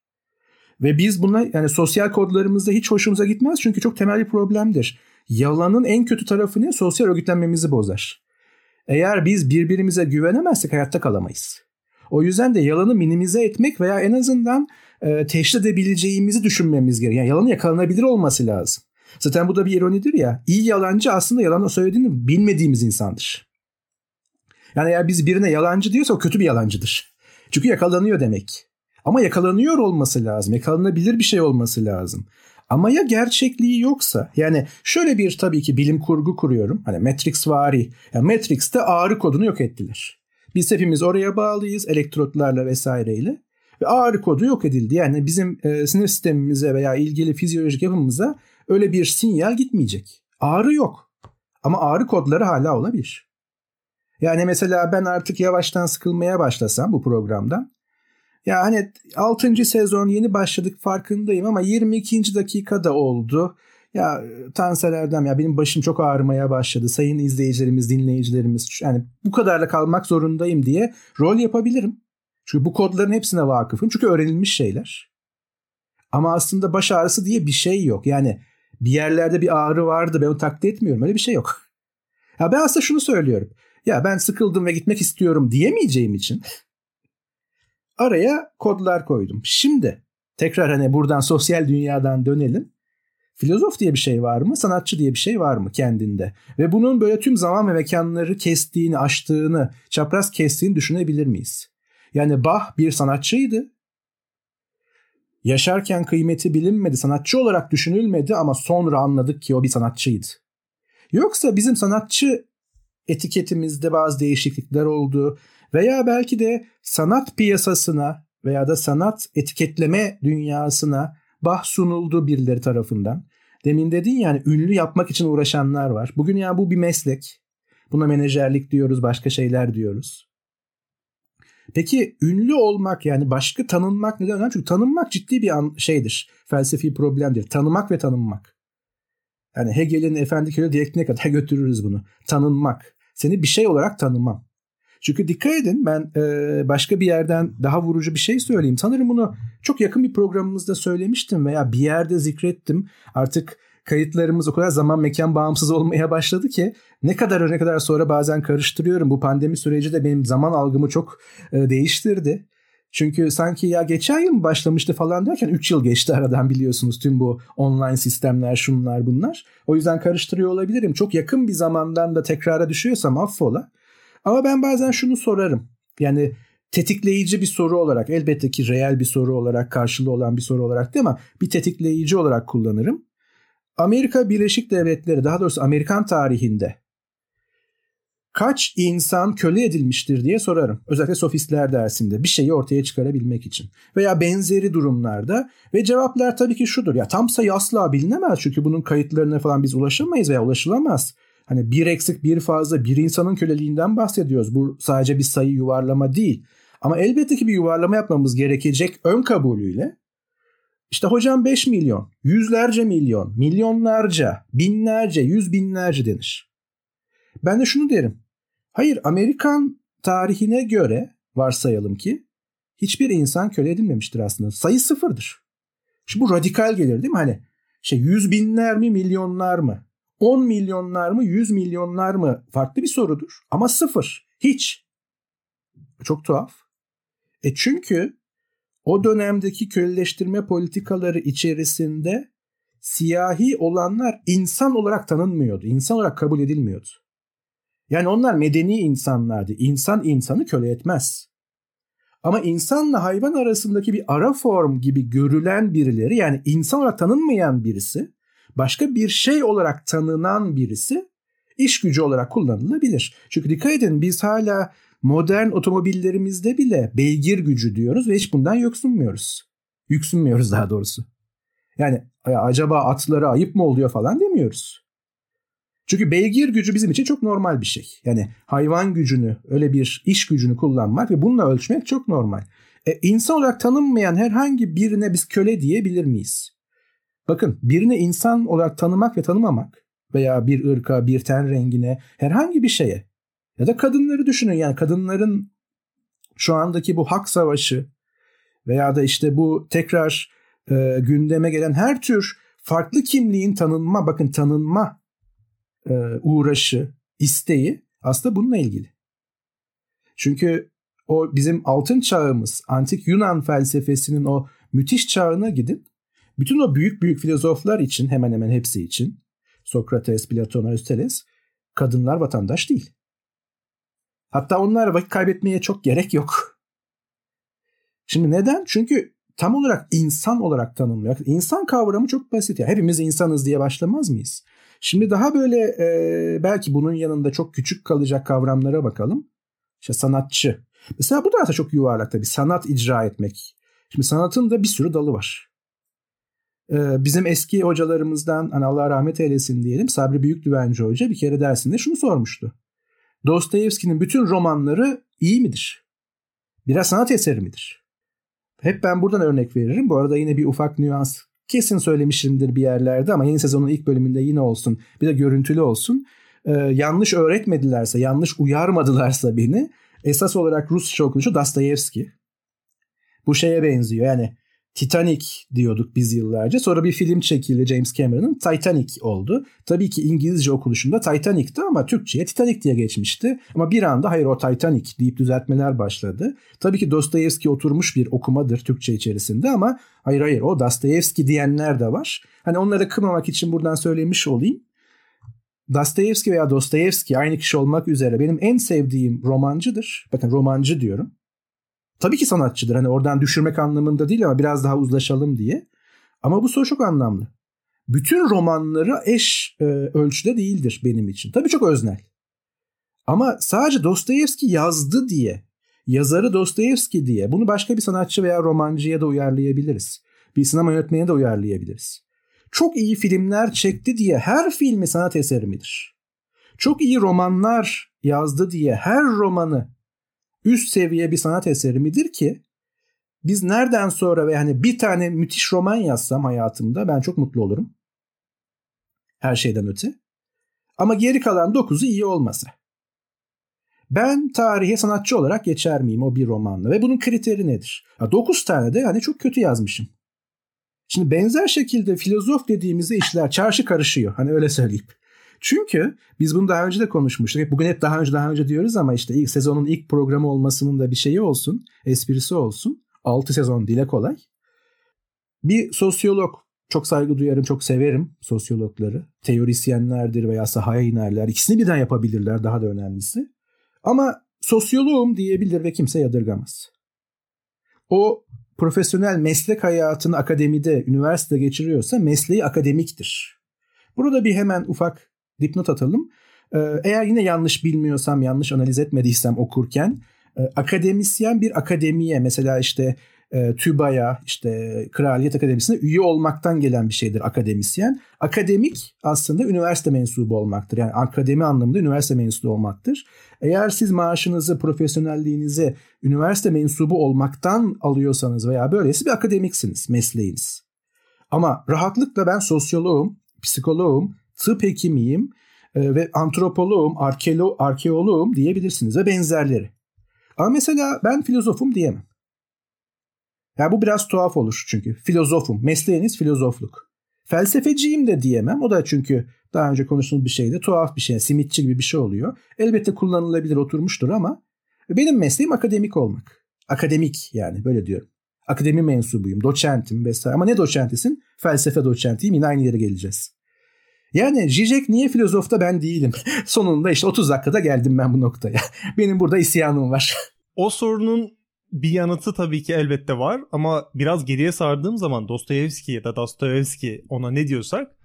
Ve biz buna yani sosyal kodlarımızda hiç hoşumuza gitmez çünkü çok temel bir problemdir. Yalanın en kötü tarafı ne? Sosyal örgütlenmemizi bozar. Eğer biz birbirimize güvenemezsek hayatta kalamayız. O yüzden de yalanı minimize etmek veya en azından e, teşhis edebileceğimizi düşünmemiz gerekiyor. Yani yalanın yakalanabilir olması lazım. Zaten bu da bir ironidir ya. İyi yalancı aslında yalanı söylediğini bilmediğimiz insandır. Yani eğer biz birine yalancı diyorsa o kötü bir yalancıdır. Çünkü yakalanıyor demek. Ama yakalanıyor olması lazım. Yakalanabilir bir şey olması lazım. Ama ya gerçekliği yoksa yani şöyle bir tabii ki bilim kurgu kuruyorum. Hani Matrix vari. Yani Matrix'te ağrı kodunu yok ettiler. Biz hepimiz oraya bağlıyız elektrotlarla vesaireyle. Ve ağrı kodu yok edildi. Yani bizim e, sinir sistemimize veya ilgili fizyolojik yapımıza öyle bir sinyal gitmeyecek. Ağrı yok. Ama ağrı kodları hala olabilir. Yani mesela ben artık yavaştan sıkılmaya başlasam bu programdan. Ya hani 6. sezon yeni başladık farkındayım ama 22. dakikada oldu. Ya Tansel Erdem ya benim başım çok ağrımaya başladı. Sayın izleyicilerimiz, dinleyicilerimiz yani bu kadarla kalmak zorundayım diye rol yapabilirim. Çünkü bu kodların hepsine vakıfım. Çünkü öğrenilmiş şeyler. Ama aslında baş ağrısı diye bir şey yok. Yani bir yerlerde bir ağrı vardı ben onu taklit etmiyorum. Öyle bir şey yok. Ya ben aslında şunu söylüyorum. Ya ben sıkıldım ve gitmek istiyorum diyemeyeceğim için araya kodlar koydum. Şimdi tekrar hani buradan sosyal dünyadan dönelim. Filozof diye bir şey var mı? Sanatçı diye bir şey var mı kendinde? Ve bunun böyle tüm zaman ve mekanları kestiğini, aştığını, çapraz kestiğini düşünebilir miyiz? Yani Bach bir sanatçıydı. Yaşarken kıymeti bilinmedi, sanatçı olarak düşünülmedi ama sonra anladık ki o bir sanatçıydı. Yoksa bizim sanatçı etiketimizde bazı değişiklikler oldu veya belki de sanat piyasasına veya da sanat etiketleme dünyasına bah sunuldu birileri tarafından. Demin dedin yani ünlü yapmak için uğraşanlar var. Bugün ya bu bir meslek. Buna menajerlik diyoruz, başka şeyler diyoruz. Peki ünlü olmak yani başka tanınmak neden önemli? Çünkü tanınmak ciddi bir an, şeydir. Felsefi problemdir. Tanımak ve tanınmak. Yani Hegel'in efendi köle diyektiğine kadar götürürüz bunu. Tanınmak. Seni bir şey olarak tanımam. Çünkü dikkat edin ben e, başka bir yerden daha vurucu bir şey söyleyeyim. Sanırım bunu çok yakın bir programımızda söylemiştim veya bir yerde zikrettim. Artık kayıtlarımız o kadar zaman mekan bağımsız olmaya başladı ki ne kadar ne kadar sonra bazen karıştırıyorum. Bu pandemi süreci de benim zaman algımı çok e, değiştirdi. Çünkü sanki ya geçen yıl mı başlamıştı falan derken 3 yıl geçti aradan biliyorsunuz tüm bu online sistemler şunlar bunlar. O yüzden karıştırıyor olabilirim. Çok yakın bir zamandan da tekrara düşüyorsam affola. Ama ben bazen şunu sorarım. Yani tetikleyici bir soru olarak elbette ki reel bir soru olarak karşılığı olan bir soru olarak değil ama bir tetikleyici olarak kullanırım. Amerika Birleşik Devletleri daha doğrusu Amerikan tarihinde kaç insan köle edilmiştir diye sorarım. Özellikle sofistler dersinde bir şeyi ortaya çıkarabilmek için. Veya benzeri durumlarda ve cevaplar tabii ki şudur. Ya tam sayı asla bilinemez çünkü bunun kayıtlarına falan biz ulaşamayız veya ulaşılamaz. Hani bir eksik bir fazla bir insanın köleliğinden bahsediyoruz. Bu sadece bir sayı yuvarlama değil. Ama elbette ki bir yuvarlama yapmamız gerekecek ön kabulüyle. İşte hocam 5 milyon, yüzlerce milyon, milyonlarca, binlerce, yüz binlerce denir. Ben de şunu derim. Hayır Amerikan tarihine göre varsayalım ki hiçbir insan köle edilmemiştir aslında. Sayı sıfırdır. Şimdi bu radikal gelir değil mi? Hani şey yüz binler mi milyonlar mı? 10 milyonlar mı 100 milyonlar mı farklı bir sorudur. Ama sıfır. Hiç. Çok tuhaf. E çünkü o dönemdeki köleleştirme politikaları içerisinde siyahi olanlar insan olarak tanınmıyordu. İnsan olarak kabul edilmiyordu. Yani onlar medeni insanlardı. İnsan insanı köle etmez. Ama insanla hayvan arasındaki bir ara form gibi görülen birileri yani insan olarak tanınmayan birisi başka bir şey olarak tanınan birisi iş gücü olarak kullanılabilir. Çünkü dikkat edin biz hala modern otomobillerimizde bile beygir gücü diyoruz ve hiç bundan yoksunmuyoruz. Yüksünmüyoruz daha doğrusu. Yani acaba atlara ayıp mı oluyor falan demiyoruz. Çünkü beygir gücü bizim için çok normal bir şey. Yani hayvan gücünü, öyle bir iş gücünü kullanmak ve bununla ölçmek çok normal. E, insan olarak tanınmayan herhangi birine biz köle diyebilir miyiz? Bakın birini insan olarak tanımak ve tanımamak veya bir ırka, bir ten rengine, herhangi bir şeye ya da kadınları düşünün yani kadınların şu andaki bu hak savaşı veya da işte bu tekrar e, gündeme gelen her tür farklı kimliğin tanınma, bakın tanınma e, uğraşı, isteği aslında bununla ilgili. Çünkü o bizim altın çağımız, antik Yunan felsefesinin o müthiş çağına gidin. Bütün o büyük büyük filozoflar için hemen hemen hepsi için Sokrates, Platon, Aristoteles kadınlar vatandaş değil. Hatta onlara vakit kaybetmeye çok gerek yok. Şimdi neden? Çünkü tam olarak insan olarak tanınmıyor. İnsan kavramı çok basit ya. Hepimiz insanız diye başlamaz mıyız? Şimdi daha böyle e, belki bunun yanında çok küçük kalacak kavramlara bakalım. İşte sanatçı. Mesela bu da çok yuvarlak tabii. Sanat icra etmek. Şimdi sanatın da bir sürü dalı var. Ee, bizim eski hocalarımızdan hani Allah rahmet eylesin diyelim Sabri Büyükdüvenci Hoca bir kere dersinde şunu sormuştu. Dostoyevski'nin bütün romanları iyi midir? Biraz sanat eseri midir? Hep ben buradan örnek veririm. Bu arada yine bir ufak nüans kesin söylemişimdir bir yerlerde ama yeni sezonun ilk bölümünde yine olsun. Bir de görüntülü olsun. Ee, yanlış öğretmedilerse, yanlış uyarmadılarsa beni esas olarak Rusça okunuşu Dostoyevski. Bu şeye benziyor yani Titanic diyorduk biz yıllarca. Sonra bir film çekildi James Cameron'ın Titanic oldu. Tabii ki İngilizce okunuşunda Titanic'ti ama Türkçe'ye Titanic diye geçmişti. Ama bir anda hayır o Titanic deyip düzeltmeler başladı. Tabii ki Dostoyevski oturmuş bir okumadır Türkçe içerisinde ama hayır hayır o Dostoyevski diyenler de var. Hani onları kırmamak için buradan söylemiş olayım. Dostoyevski veya Dostoyevski aynı kişi olmak üzere benim en sevdiğim romancıdır. Bakın romancı diyorum. Tabii ki sanatçıdır. Hani oradan düşürmek anlamında değil ama biraz daha uzlaşalım diye. Ama bu soru çok anlamlı. Bütün romanları eş e, ölçüde değildir benim için. Tabii çok öznel. Ama sadece Dostoyevski yazdı diye, yazarı Dostoyevski diye bunu başka bir sanatçı veya romancıya da uyarlayabiliriz. Bir sinema yönetmeni de uyarlayabiliriz. Çok iyi filmler çekti diye her filmi sanat eseri midir? Çok iyi romanlar yazdı diye her romanı üst seviye bir sanat eseri midir ki biz nereden sonra ve hani bir tane müthiş roman yazsam hayatımda ben çok mutlu olurum. Her şeyden öte. Ama geri kalan dokuzu iyi olmasa. Ben tarihe sanatçı olarak geçer miyim o bir romanla ve bunun kriteri nedir? Ya 9 tane de hani çok kötü yazmışım. Şimdi benzer şekilde filozof dediğimizde işler çarşı karışıyor. Hani öyle söyleyeyim. Çünkü biz bunu daha önce de konuşmuştuk. Bugün hep daha önce daha önce diyoruz ama işte ilk sezonun ilk programı olmasının da bir şeyi olsun, esprisi olsun. 6 sezon dile kolay. Bir sosyolog çok saygı duyarım, çok severim sosyologları. Teorisyenlerdir veya sahaya inerler. İkisini birden yapabilirler daha da önemlisi. Ama sosyoloğum diyebilir ve kimse yadırgamaz. O profesyonel meslek hayatını akademide, üniversite geçiriyorsa mesleği akademiktir. Burada bir hemen ufak dipnot atalım. Ee, eğer yine yanlış bilmiyorsam, yanlış analiz etmediysem okurken e, akademisyen bir akademiye mesela işte e, TÜBA'ya işte Kraliyet Akademisi'ne üye olmaktan gelen bir şeydir akademisyen. Akademik aslında üniversite mensubu olmaktır. Yani akademi anlamında üniversite mensubu olmaktır. Eğer siz maaşınızı, profesyonelliğinizi üniversite mensubu olmaktan alıyorsanız veya böylesi bir akademiksiniz mesleğiniz. Ama rahatlıkla ben sosyoloğum, psikoloğum, tıp hekimiyim e, ve antropoloğum, arkeolo, arkeoloğum diyebilirsiniz ve benzerleri. Ama mesela ben filozofum diyemem. Ya bu biraz tuhaf olur çünkü. Filozofum. Mesleğiniz filozofluk. Felsefeciyim de diyemem. O da çünkü daha önce konuştuğumuz bir şeyde tuhaf bir şey. Simitçi gibi bir şey oluyor. Elbette kullanılabilir oturmuştur ama benim mesleğim akademik olmak. Akademik yani böyle diyorum. Akademi mensubuyum, doçentim vesaire. Ama ne doçentisin? Felsefe doçentiyim. Yine aynı yere geleceğiz. Yani Zizek niye filozofta ben değilim. Sonunda işte 30 dakikada geldim ben bu noktaya. Benim burada isyanım var. O sorunun bir yanıtı tabii ki elbette var ama biraz geriye sardığım zaman Dostoyevski ya da Dostoyevski ona ne diyorsak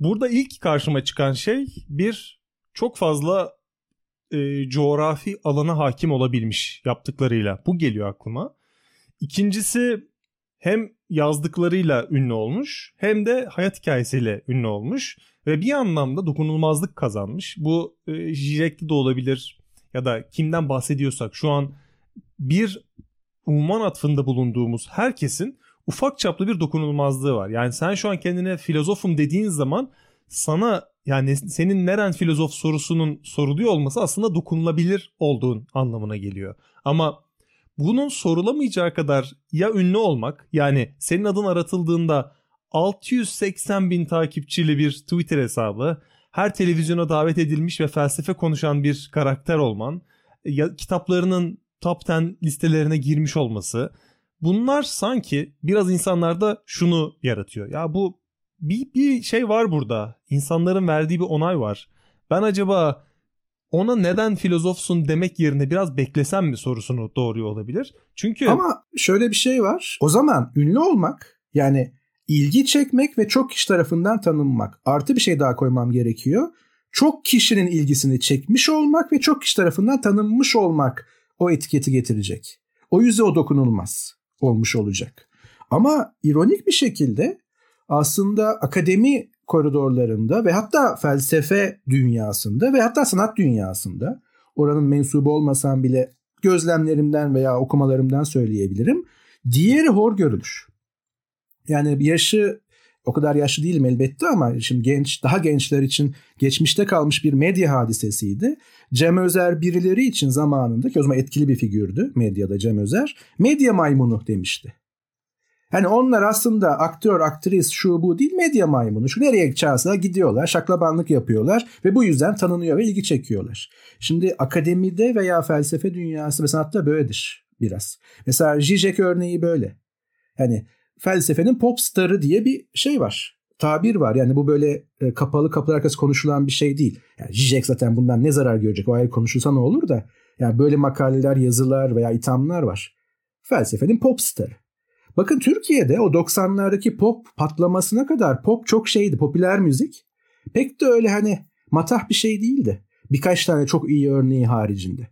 burada ilk karşıma çıkan şey bir çok fazla e, coğrafi alana hakim olabilmiş yaptıklarıyla. Bu geliyor aklıma. İkincisi hem yazdıklarıyla ünlü olmuş hem de hayat hikayesiyle ünlü olmuş ve bir anlamda dokunulmazlık kazanmış. Bu e, Jirek'te de olabilir ya da kimden bahsediyorsak şu an bir umman atfında bulunduğumuz herkesin ufak çaplı bir dokunulmazlığı var. Yani sen şu an kendine filozofum dediğin zaman sana yani senin neren filozof sorusunun soruluyor olması aslında dokunulabilir olduğun anlamına geliyor. Ama bunun sorulamayacağı kadar ya ünlü olmak yani senin adın aratıldığında 680 bin takipçili bir Twitter hesabı, her televizyona davet edilmiş ve felsefe konuşan bir karakter olman, ya kitaplarının top 10 listelerine girmiş olması bunlar sanki biraz insanlarda şunu yaratıyor. Ya bu bir, bir şey var burada. İnsanların verdiği bir onay var. Ben acaba ona neden filozofsun demek yerine biraz beklesem mi sorusunu doğruyor olabilir. Çünkü Ama şöyle bir şey var. O zaman ünlü olmak yani ilgi çekmek ve çok kişi tarafından tanınmak. Artı bir şey daha koymam gerekiyor. Çok kişinin ilgisini çekmiş olmak ve çok kişi tarafından tanınmış olmak o etiketi getirecek. O yüzden o dokunulmaz olmuş olacak. Ama ironik bir şekilde aslında akademi koridorlarında ve hatta felsefe dünyasında ve hatta sanat dünyasında oranın mensubu olmasam bile gözlemlerimden veya okumalarımdan söyleyebilirim. Diğeri hor görülür. Yani yaşı o kadar yaşlı değilim elbette ama şimdi genç daha gençler için geçmişte kalmış bir medya hadisesiydi. Cem Özer birileri için zamanında ki o zaman etkili bir figürdü medyada Cem Özer medya maymunu demişti. Hani onlar aslında aktör, aktris, şu bu değil medya maymunu. Şu nereye çağırsa gidiyorlar, şaklabanlık yapıyorlar ve bu yüzden tanınıyor ve ilgi çekiyorlar. Şimdi akademide veya felsefe dünyası ve sanatta böyledir biraz. Mesela Zizek örneği böyle. Hani felsefenin pop starı diye bir şey var. Tabir var. Yani bu böyle e, kapalı kapılar arkası konuşulan bir şey değil. Yani Zizek zaten bundan ne zarar görecek? O ayrı konuşulsa ne olur da. Yani böyle makaleler, yazılar veya ithamlar var. Felsefenin pop starı. Bakın Türkiye'de o 90'lardaki pop patlamasına kadar pop çok şeydi. Popüler müzik. Pek de öyle hani matah bir şey değildi. Birkaç tane çok iyi örneği haricinde.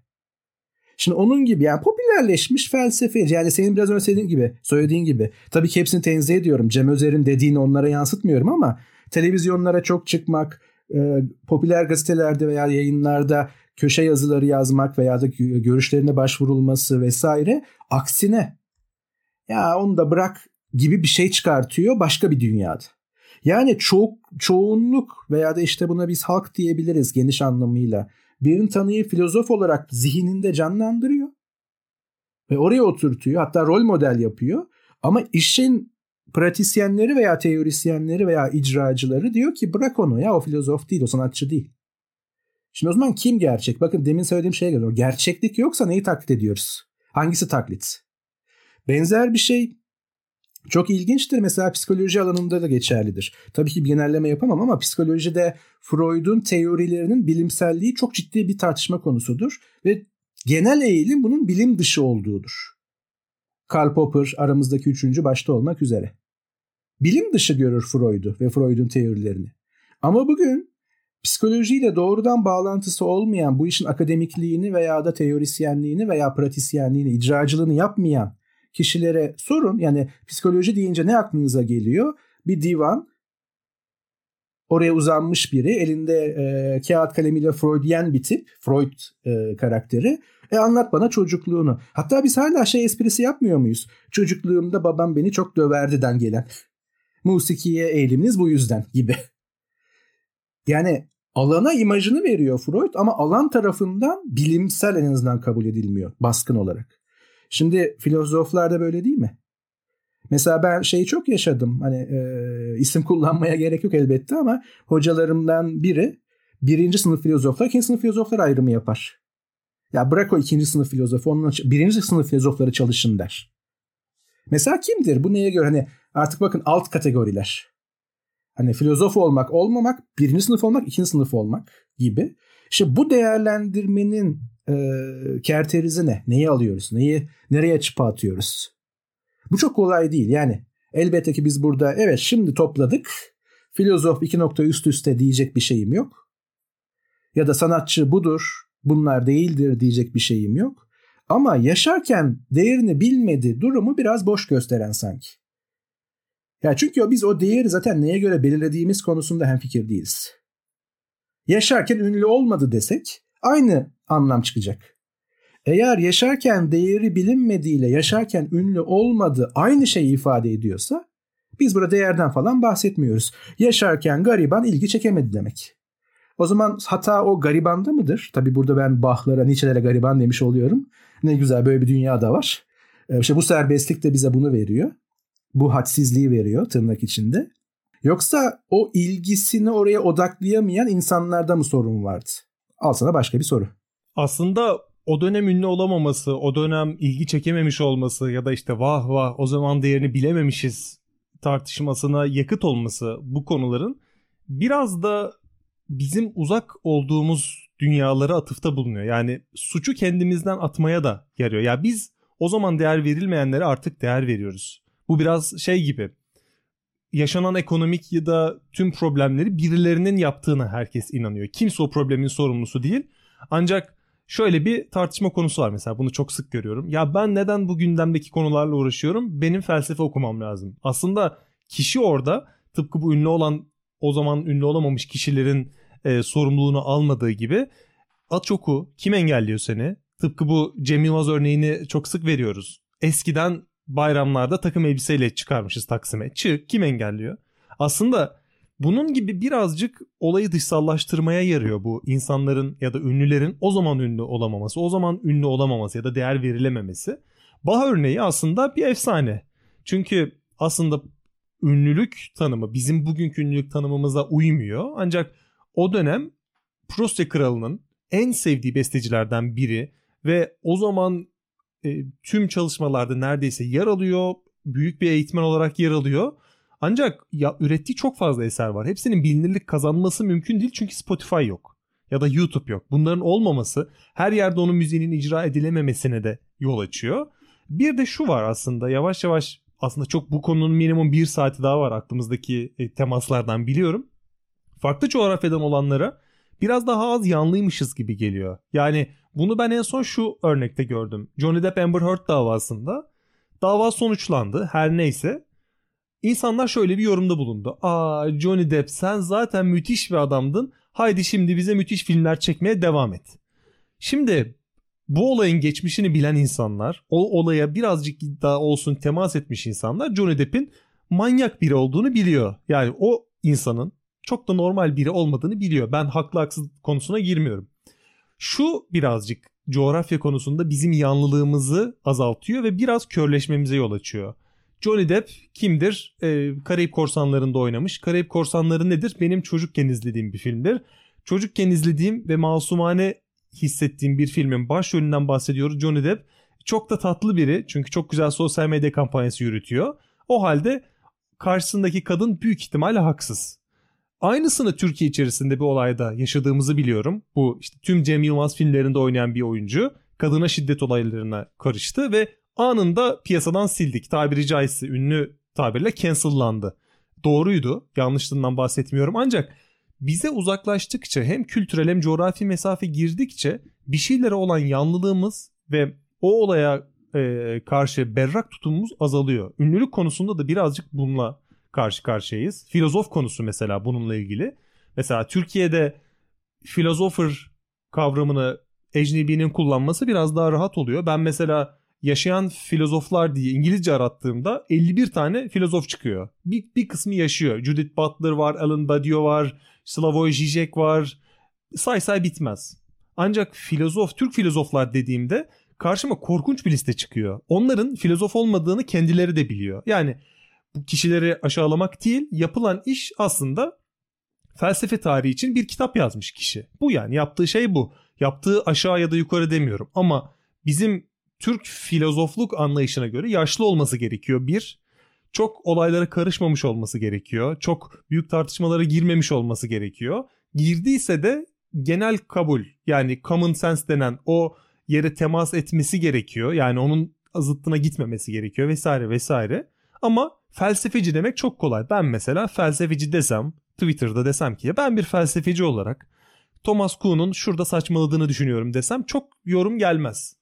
Şimdi onun gibi yani popülerleşmiş felsefe yani senin biraz önce söylediğin gibi söylediğin gibi tabii ki hepsini tenzih ediyorum. Cem Özer'in dediğini onlara yansıtmıyorum ama televizyonlara çok çıkmak, e, popüler gazetelerde veya yayınlarda köşe yazıları yazmak veya da görüşlerine başvurulması vesaire aksine ya onu da bırak gibi bir şey çıkartıyor başka bir dünyada. Yani çok çoğunluk veya da işte buna biz halk diyebiliriz geniş anlamıyla Birin tanıyı filozof olarak zihninde canlandırıyor ve oraya oturtuyor hatta rol model yapıyor ama işin pratisyenleri veya teorisyenleri veya icracıları diyor ki bırak onu ya o filozof değil o sanatçı değil. Şimdi o zaman kim gerçek? Bakın demin söylediğim şeye geliyor. Gerçeklik yoksa neyi taklit ediyoruz? Hangisi taklit? Benzer bir şey çok ilginçtir. Mesela psikoloji alanında da geçerlidir. Tabii ki bir genelleme yapamam ama psikolojide Freud'un teorilerinin bilimselliği çok ciddi bir tartışma konusudur ve genel eğilim bunun bilim dışı olduğudur. Karl Popper aramızdaki üçüncü başta olmak üzere. Bilim dışı görür Freud'u ve Freud'un teorilerini. Ama bugün psikolojiyle doğrudan bağlantısı olmayan bu işin akademikliğini veya da teorisyenliğini veya pratisyenliğini, icracılığını yapmayan kişilere sorun. Yani psikoloji deyince ne aklınıza geliyor? Bir divan, oraya uzanmış biri, elinde e, kağıt kalemiyle Freudiyen bir tip, Freud e, karakteri. E anlat bana çocukluğunu. Hatta biz hala şey esprisi yapmıyor muyuz? Çocukluğumda babam beni çok döverdi'den gelen. Musikiye eğiliminiz bu yüzden gibi. Yani alana imajını veriyor Freud ama alan tarafından bilimsel en azından kabul edilmiyor baskın olarak. Şimdi filozoflar da böyle değil mi? Mesela ben şeyi çok yaşadım. Hani e, isim kullanmaya gerek yok elbette ama hocalarımdan biri birinci sınıf filozoflar, ikinci sınıf filozoflar ayrımı yapar. Ya bırak o ikinci sınıf filozofu, onun birinci sınıf filozofları çalışın der. Mesela kimdir? Bu neye göre? Hani artık bakın alt kategoriler. Hani filozof olmak, olmamak, birinci sınıf olmak, ikinci sınıf olmak gibi. İşte bu değerlendirmenin e, kerterizi ne? Neyi alıyoruz? Neyi nereye çıpa atıyoruz? Bu çok kolay değil. Yani elbette ki biz burada evet şimdi topladık. Filozof iki nokta üst üste diyecek bir şeyim yok. Ya da sanatçı budur, bunlar değildir diyecek bir şeyim yok. Ama yaşarken değerini bilmedi durumu biraz boş gösteren sanki. Ya çünkü biz o değeri zaten neye göre belirlediğimiz konusunda hemfikir değiliz. Yaşarken ünlü olmadı desek aynı anlam çıkacak. Eğer yaşarken değeri bilinmediğiyle yaşarken ünlü olmadı aynı şeyi ifade ediyorsa biz burada değerden falan bahsetmiyoruz. Yaşarken gariban ilgi çekemedi demek. O zaman hata o garibanda mıdır? Tabi burada ben Bach'lara, Nietzsche'lere gariban demiş oluyorum. Ne güzel böyle bir dünya da var. Ee, işte bu serbestlik de bize bunu veriyor. Bu hadsizliği veriyor tırnak içinde. Yoksa o ilgisini oraya odaklayamayan insanlarda mı sorun vardı? Al sana başka bir soru. Aslında o dönem ünlü olamaması, o dönem ilgi çekememiş olması ya da işte vah vah o zaman değerini bilememişiz tartışmasına yakıt olması bu konuların biraz da bizim uzak olduğumuz dünyalara atıfta bulunuyor. Yani suçu kendimizden atmaya da yarıyor. Ya yani biz o zaman değer verilmeyenlere artık değer veriyoruz. Bu biraz şey gibi. Yaşanan ekonomik ya da tüm problemleri birilerinin yaptığına herkes inanıyor. Kimse o problemin sorumlusu değil. Ancak şöyle bir tartışma konusu var mesela bunu çok sık görüyorum. Ya ben neden bu gündemdeki konularla uğraşıyorum? Benim felsefe okumam lazım. Aslında kişi orada tıpkı bu ünlü olan o zaman ünlü olamamış kişilerin e, sorumluluğunu almadığı gibi at oku kim engelliyor seni? Tıpkı bu Cem Yılmaz örneğini çok sık veriyoruz. Eskiden bayramlarda takım elbiseyle çıkarmışız Taksim'e. Çık kim engelliyor? Aslında bunun gibi birazcık olayı dışsallaştırmaya yarıyor bu insanların ya da ünlülerin o zaman ünlü olamaması, o zaman ünlü olamaması ya da değer verilememesi. Bah örneği aslında bir efsane. Çünkü aslında ünlülük tanımı bizim bugünkü ünlülük tanımımıza uymuyor. Ancak o dönem Prusya Kralı'nın en sevdiği bestecilerden biri ve o zaman e, tüm çalışmalarda neredeyse yer alıyor. Büyük bir eğitmen olarak yer alıyor. Ancak ya ürettiği çok fazla eser var. Hepsinin bilinirlik kazanması mümkün değil çünkü Spotify yok ya da YouTube yok. Bunların olmaması her yerde onun müziğinin icra edilememesine de yol açıyor. Bir de şu var aslında yavaş yavaş aslında çok bu konunun minimum bir saati daha var aklımızdaki e, temaslardan biliyorum. Farklı coğrafyadan olanlara biraz daha az yanlıymışız gibi geliyor. Yani bunu ben en son şu örnekte gördüm. Johnny Depp Amber Heard davasında dava sonuçlandı her neyse. İnsanlar şöyle bir yorumda bulundu. Aa Johnny Depp sen zaten müthiş bir adamdın. Haydi şimdi bize müthiş filmler çekmeye devam et. Şimdi bu olayın geçmişini bilen insanlar, o olaya birazcık daha olsun temas etmiş insanlar Johnny Depp'in manyak biri olduğunu biliyor. Yani o insanın çok da normal biri olmadığını biliyor. Ben haklı haksız konusuna girmiyorum. Şu birazcık coğrafya konusunda bizim yanlılığımızı azaltıyor ve biraz körleşmemize yol açıyor. Johnny Depp kimdir? Ee, Karayip Korsanları'nda oynamış. Karayip Korsanları nedir? Benim çocukken izlediğim bir filmdir. Çocukken izlediğim ve masumane hissettiğim bir filmin başrolünden bahsediyoruz. Johnny Depp çok da tatlı biri çünkü çok güzel sosyal medya kampanyası yürütüyor. O halde karşısındaki kadın büyük ihtimalle haksız. Aynısını Türkiye içerisinde bir olayda yaşadığımızı biliyorum. Bu işte tüm Cem Yılmaz filmlerinde oynayan bir oyuncu kadına şiddet olaylarına karıştı ve anında piyasadan sildik. Tabiri caizse ünlü tabirle cancellandı. Doğruydu. Yanlışlığından bahsetmiyorum. Ancak bize uzaklaştıkça hem kültürel hem coğrafi mesafe girdikçe bir şeylere olan yanlılığımız ve o olaya e, karşı berrak tutumumuz azalıyor. Ünlülük konusunda da birazcık bununla karşı karşıyayız. Filozof konusu mesela bununla ilgili. Mesela Türkiye'de filozofer kavramını ecnebinin kullanması biraz daha rahat oluyor. Ben mesela yaşayan filozoflar diye İngilizce arattığımda 51 tane filozof çıkıyor. Bir, bir kısmı yaşıyor. Judith Butler var, Alan Badiou var, Slavoj Žižek var. Say say bitmez. Ancak filozof, Türk filozoflar dediğimde karşıma korkunç bir liste çıkıyor. Onların filozof olmadığını kendileri de biliyor. Yani bu kişileri aşağılamak değil, yapılan iş aslında felsefe tarihi için bir kitap yazmış kişi. Bu yani yaptığı şey bu. Yaptığı aşağı ya da yukarı demiyorum ama bizim Türk filozofluk anlayışına göre yaşlı olması gerekiyor. Bir, çok olaylara karışmamış olması gerekiyor. Çok büyük tartışmalara girmemiş olması gerekiyor. Girdiyse de genel kabul yani common sense denen o yere temas etmesi gerekiyor. Yani onun zıttına gitmemesi gerekiyor vesaire vesaire. Ama felsefeci demek çok kolay. Ben mesela felsefeci desem Twitter'da desem ki ya ben bir felsefeci olarak Thomas Kuhn'un şurada saçmaladığını düşünüyorum desem çok yorum gelmez.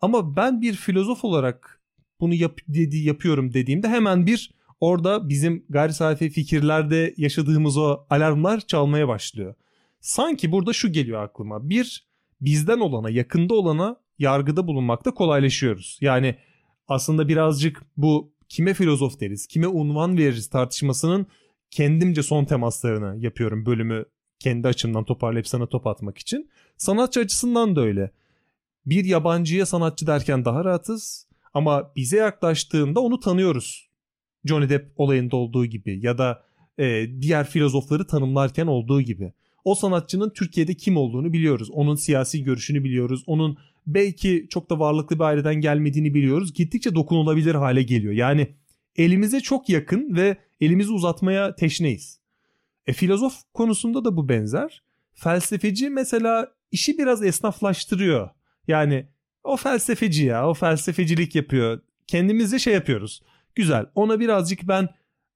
Ama ben bir filozof olarak bunu yap, dedi, yapıyorum dediğimde hemen bir orada bizim gayri safi fikirlerde yaşadığımız o alarmlar çalmaya başlıyor. Sanki burada şu geliyor aklıma. Bir, bizden olana, yakında olana yargıda bulunmakta kolaylaşıyoruz. Yani aslında birazcık bu kime filozof deriz, kime unvan veririz tartışmasının kendimce son temaslarını yapıyorum bölümü kendi açımdan toparlayıp sana top atmak için. Sanatçı açısından da öyle. Bir yabancıya sanatçı derken daha rahatız ama bize yaklaştığında onu tanıyoruz. Johnny Depp olayında olduğu gibi ya da e, diğer filozofları tanımlarken olduğu gibi. O sanatçının Türkiye'de kim olduğunu biliyoruz. Onun siyasi görüşünü biliyoruz. Onun belki çok da varlıklı bir aileden gelmediğini biliyoruz. Gittikçe dokunulabilir hale geliyor. Yani elimize çok yakın ve elimizi uzatmaya teşneyiz. E filozof konusunda da bu benzer. Felsefeci mesela işi biraz esnaflaştırıyor. Yani o felsefeci ya o felsefecilik yapıyor. Kendimizce şey yapıyoruz. Güzel ona birazcık ben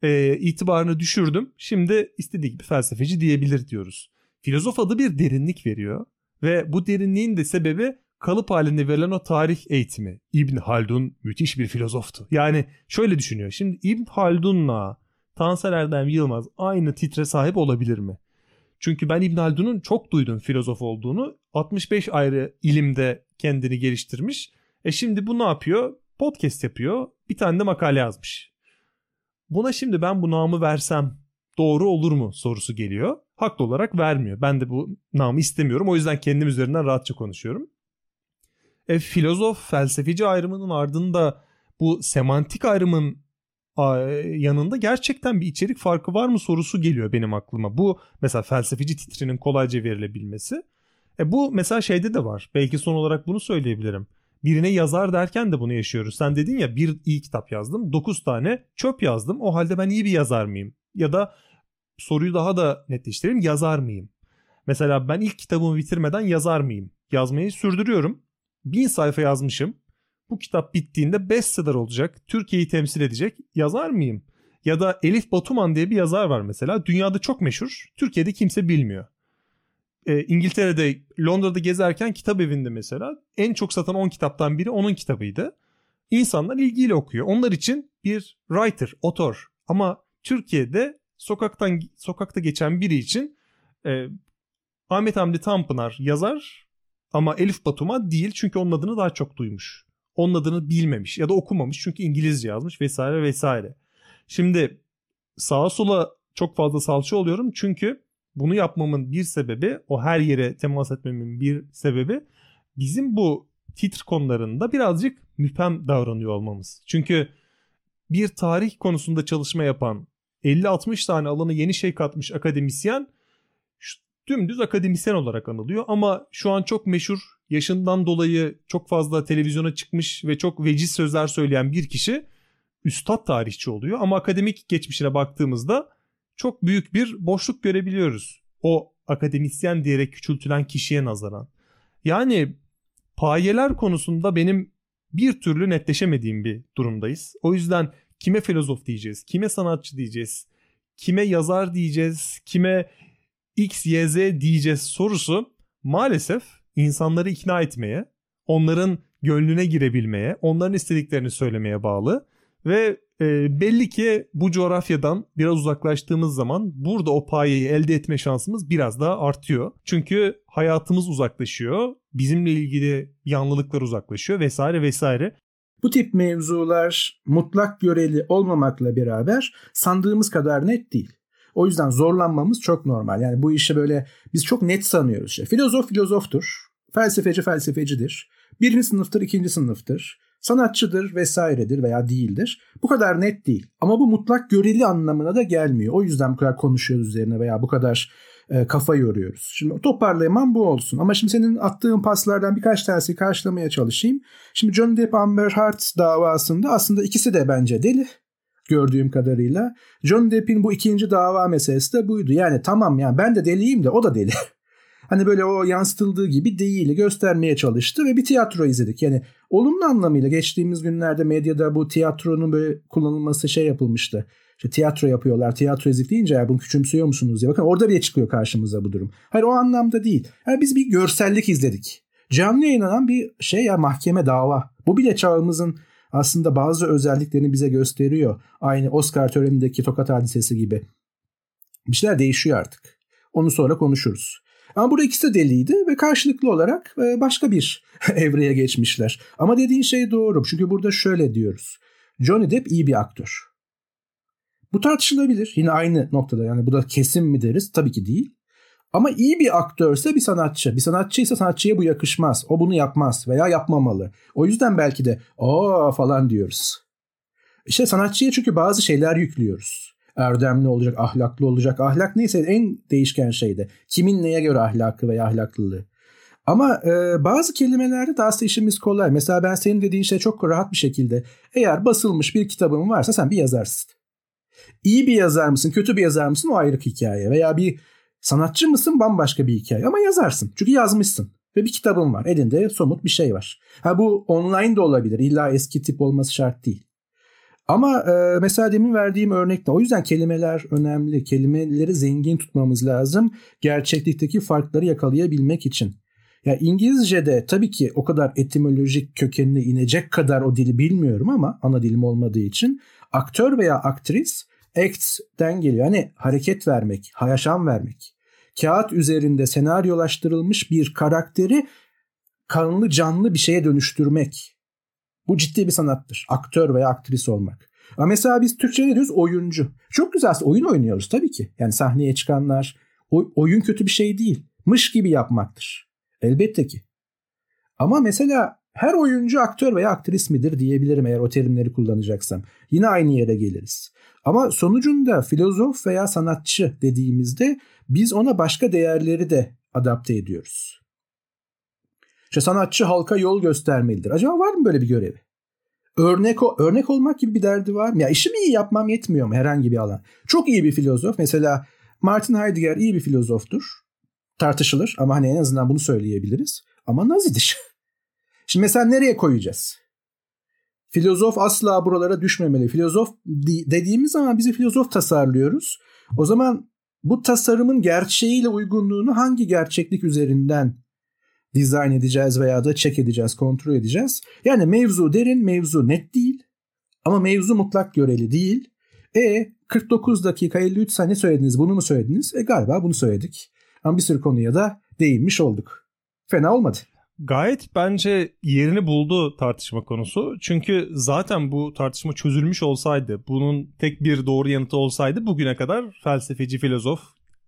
e, itibarını düşürdüm. Şimdi istediği gibi felsefeci diyebilir diyoruz. Filozof adı bir derinlik veriyor. Ve bu derinliğin de sebebi kalıp halinde verilen o tarih eğitimi. İbn Haldun müthiş bir filozoftu. Yani şöyle düşünüyor. Şimdi İbn Haldun'la Tansel Erdem Yılmaz aynı titre sahip olabilir mi? Çünkü ben İbn Haldun'un çok duydum filozof olduğunu. 65 ayrı ilimde kendini geliştirmiş. E şimdi bu ne yapıyor? Podcast yapıyor. Bir tane de makale yazmış. Buna şimdi ben bu namı versem doğru olur mu sorusu geliyor. Haklı olarak vermiyor. Ben de bu namı istemiyorum. O yüzden kendim üzerinden rahatça konuşuyorum. E, filozof, felsefeci ayrımının ardında bu semantik ayrımın yanında gerçekten bir içerik farkı var mı sorusu geliyor benim aklıma. Bu mesela felsefeci titrinin kolayca verilebilmesi. E bu mesela şeyde de var. Belki son olarak bunu söyleyebilirim. Birine yazar derken de bunu yaşıyoruz. Sen dedin ya bir iyi kitap yazdım. dokuz tane çöp yazdım. O halde ben iyi bir yazar mıyım? Ya da soruyu daha da netleştireyim. Yazar mıyım? Mesela ben ilk kitabımı bitirmeden yazar mıyım? Yazmayı sürdürüyorum. Bin sayfa yazmışım bu kitap bittiğinde bestseller olacak, Türkiye'yi temsil edecek yazar mıyım? Ya da Elif Batuman diye bir yazar var mesela. Dünyada çok meşhur. Türkiye'de kimse bilmiyor. E, İngiltere'de, Londra'da gezerken kitap evinde mesela en çok satan 10 kitaptan biri onun kitabıydı. İnsanlar ilgiyle okuyor. Onlar için bir writer, otor. Ama Türkiye'de sokaktan sokakta geçen biri için e, Ahmet Hamdi Tanpınar yazar ama Elif Batuman değil çünkü onun adını daha çok duymuş onun adını bilmemiş ya da okumamış çünkü İngilizce yazmış vesaire vesaire. Şimdi sağa sola çok fazla salça oluyorum çünkü bunu yapmamın bir sebebi o her yere temas etmemin bir sebebi bizim bu titr konularında birazcık müpem davranıyor olmamız. Çünkü bir tarih konusunda çalışma yapan 50-60 tane alanı yeni şey katmış akademisyen dümdüz akademisyen olarak anılıyor ama şu an çok meşhur yaşından dolayı çok fazla televizyona çıkmış ve çok veciz sözler söyleyen bir kişi üstad tarihçi oluyor ama akademik geçmişine baktığımızda çok büyük bir boşluk görebiliyoruz. O akademisyen diyerek küçültülen kişiye nazaran. Yani payeler konusunda benim bir türlü netleşemediğim bir durumdayız. O yüzden kime filozof diyeceğiz, kime sanatçı diyeceğiz, kime yazar diyeceğiz, kime X, Y, Z diyeceğiz sorusu maalesef insanları ikna etmeye, onların gönlüne girebilmeye, onların istediklerini söylemeye bağlı ve e, belli ki bu coğrafyadan biraz uzaklaştığımız zaman burada o payeyi elde etme şansımız biraz daha artıyor. Çünkü hayatımız uzaklaşıyor, bizimle ilgili yanlılıklar uzaklaşıyor vesaire vesaire. Bu tip mevzular mutlak göreli olmamakla beraber sandığımız kadar net değil. O yüzden zorlanmamız çok normal. Yani bu işi böyle biz çok net sanıyoruz. İşte. Filozof filozoftur. Felsefeci felsefecidir. Birinci sınıftır, ikinci sınıftır. Sanatçıdır vesairedir veya değildir. Bu kadar net değil. Ama bu mutlak göreli anlamına da gelmiyor. O yüzden bu kadar konuşuyoruz üzerine veya bu kadar e, kafa yoruyoruz. Şimdi toparlayamam bu olsun. Ama şimdi senin attığın paslardan birkaç tanesi karşılamaya çalışayım. Şimdi John Depp Amber Heard davasında aslında ikisi de bence deli gördüğüm kadarıyla. John Depp'in bu ikinci dava meselesi de buydu. Yani tamam yani ben de deliyim de o da deli. hani böyle o yansıtıldığı gibi değil göstermeye çalıştı ve bir tiyatro izledik. Yani olumlu anlamıyla geçtiğimiz günlerde medyada bu tiyatronun böyle kullanılması şey yapılmıştı. İşte tiyatro yapıyorlar. Tiyatro izledik ya bunu küçümsüyor musunuz diye. Bakın orada bile çıkıyor karşımıza bu durum. Hayır o anlamda değil. Yani biz bir görsellik izledik. Canlı yayınlanan bir şey ya mahkeme dava. Bu bile çağımızın aslında bazı özelliklerini bize gösteriyor. Aynı Oscar törenindeki tokat hadisesi gibi. Bir şeyler değişiyor artık. Onu sonra konuşuruz. Ama burada ikisi de deliydi ve karşılıklı olarak e, başka bir evreye geçmişler. Ama dediğin şey doğru. Çünkü burada şöyle diyoruz. Johnny Depp iyi bir aktör. Bu tartışılabilir. Yine aynı noktada yani bu da kesin mi deriz? Tabii ki değil. Ama iyi bir aktörse bir sanatçı. Bir sanatçıysa sanatçıya bu yakışmaz. O bunu yapmaz veya yapmamalı. O yüzden belki de aa falan diyoruz. İşte sanatçıya çünkü bazı şeyler yüklüyoruz. Erdemli olacak, ahlaklı olacak. Ahlak neyse en değişken şeyde. Kimin neye göre ahlakı veya ahlaklılığı. Ama e, bazı kelimelerde de aslında işimiz kolay. Mesela ben senin dediğin şey çok rahat bir şekilde. Eğer basılmış bir kitabın varsa sen bir yazarsın. İyi bir yazar mısın, kötü bir yazar mısın o ayrı hikaye. Veya bir Sanatçı mısın bambaşka bir hikaye ama yazarsın. Çünkü yazmışsın ve bir kitabın var. Elinde somut bir şey var. Ha bu online de olabilir. İlla eski tip olması şart değil. Ama e, mesela demin verdiğim örnekte o yüzden kelimeler önemli. Kelimeleri zengin tutmamız lazım. Gerçeklikteki farkları yakalayabilmek için. Ya İngilizce'de tabii ki o kadar etimolojik kökenine inecek kadar o dili bilmiyorum ama ana dilim olmadığı için aktör veya aktris act'den geliyor. Hani hareket vermek, yaşam vermek kağıt üzerinde senaryolaştırılmış bir karakteri kanlı canlı bir şeye dönüştürmek. Bu ciddi bir sanattır. Aktör veya aktris olmak. Ama mesela biz Türkçe'de diyoruz oyuncu. Çok güzel oyun oynuyoruz tabii ki. Yani sahneye çıkanlar o, oyun kötü bir şey değil. Mış gibi yapmaktır. Elbette ki. Ama mesela her oyuncu aktör veya aktris midir diyebilirim eğer o terimleri kullanacaksam. Yine aynı yere geliriz. Ama sonucunda filozof veya sanatçı dediğimizde biz ona başka değerleri de adapte ediyoruz. İşte sanatçı halka yol göstermelidir. Acaba var mı böyle bir görevi? Örnek örnek olmak gibi bir derdi var mı? Ya işimi iyi yapmam yetmiyor mu herhangi bir alan? Çok iyi bir filozof. Mesela Martin Heidegger iyi bir filozoftur. Tartışılır ama hani en azından bunu söyleyebiliriz. Ama nazidir. Şimdi mesela nereye koyacağız? Filozof asla buralara düşmemeli. Filozof dediğimiz zaman bizi filozof tasarlıyoruz. O zaman bu tasarımın gerçeğiyle uygunluğunu hangi gerçeklik üzerinden dizayn edeceğiz veya da check edeceğiz, kontrol edeceğiz. Yani mevzu derin, mevzu net değil. Ama mevzu mutlak göreli değil. E 49 dakika 53 saniye söylediniz. Bunu mu söylediniz? E galiba bunu söyledik. Ama bir sürü konuya da değinmiş olduk. Fena olmadı. Gayet bence yerini buldu tartışma konusu. Çünkü zaten bu tartışma çözülmüş olsaydı, bunun tek bir doğru yanıtı olsaydı bugüne kadar felsefeci, filozof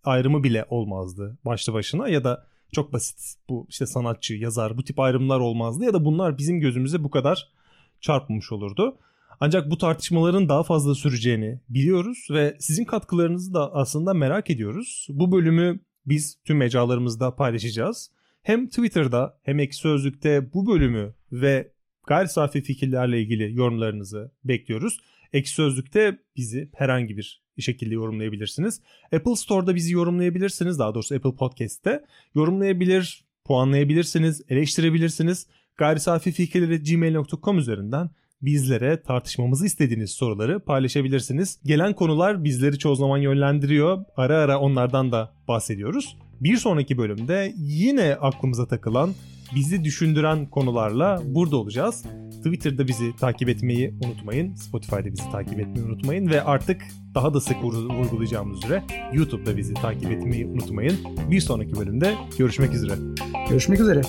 ayrımı bile olmazdı başlı başına ya da çok basit bu işte sanatçı, yazar bu tip ayrımlar olmazdı ya da bunlar bizim gözümüze bu kadar çarpmamış olurdu. Ancak bu tartışmaların daha fazla süreceğini biliyoruz ve sizin katkılarınızı da aslında merak ediyoruz. Bu bölümü biz tüm mecralarımızda paylaşacağız. Hem Twitter'da hem Ek Sözlük'te bu bölümü ve gayri safi fikirlerle ilgili yorumlarınızı bekliyoruz. Ek Sözlük'te bizi herhangi bir şekilde yorumlayabilirsiniz. Apple Store'da bizi yorumlayabilirsiniz. Daha doğrusu Apple Podcast'te yorumlayabilir, puanlayabilirsiniz, eleştirebilirsiniz. Gayri safi fikirleri gmail.com üzerinden bizlere tartışmamızı istediğiniz soruları paylaşabilirsiniz. Gelen konular bizleri çoğu zaman yönlendiriyor. Ara ara onlardan da bahsediyoruz. Bir sonraki bölümde yine aklımıza takılan bizi düşündüren konularla burada olacağız. Twitter'da bizi takip etmeyi unutmayın. Spotify'da bizi takip etmeyi unutmayın. Ve artık daha da sık vurgulayacağımız üzere YouTube'da bizi takip etmeyi unutmayın. Bir sonraki bölümde görüşmek üzere. Görüşmek üzere.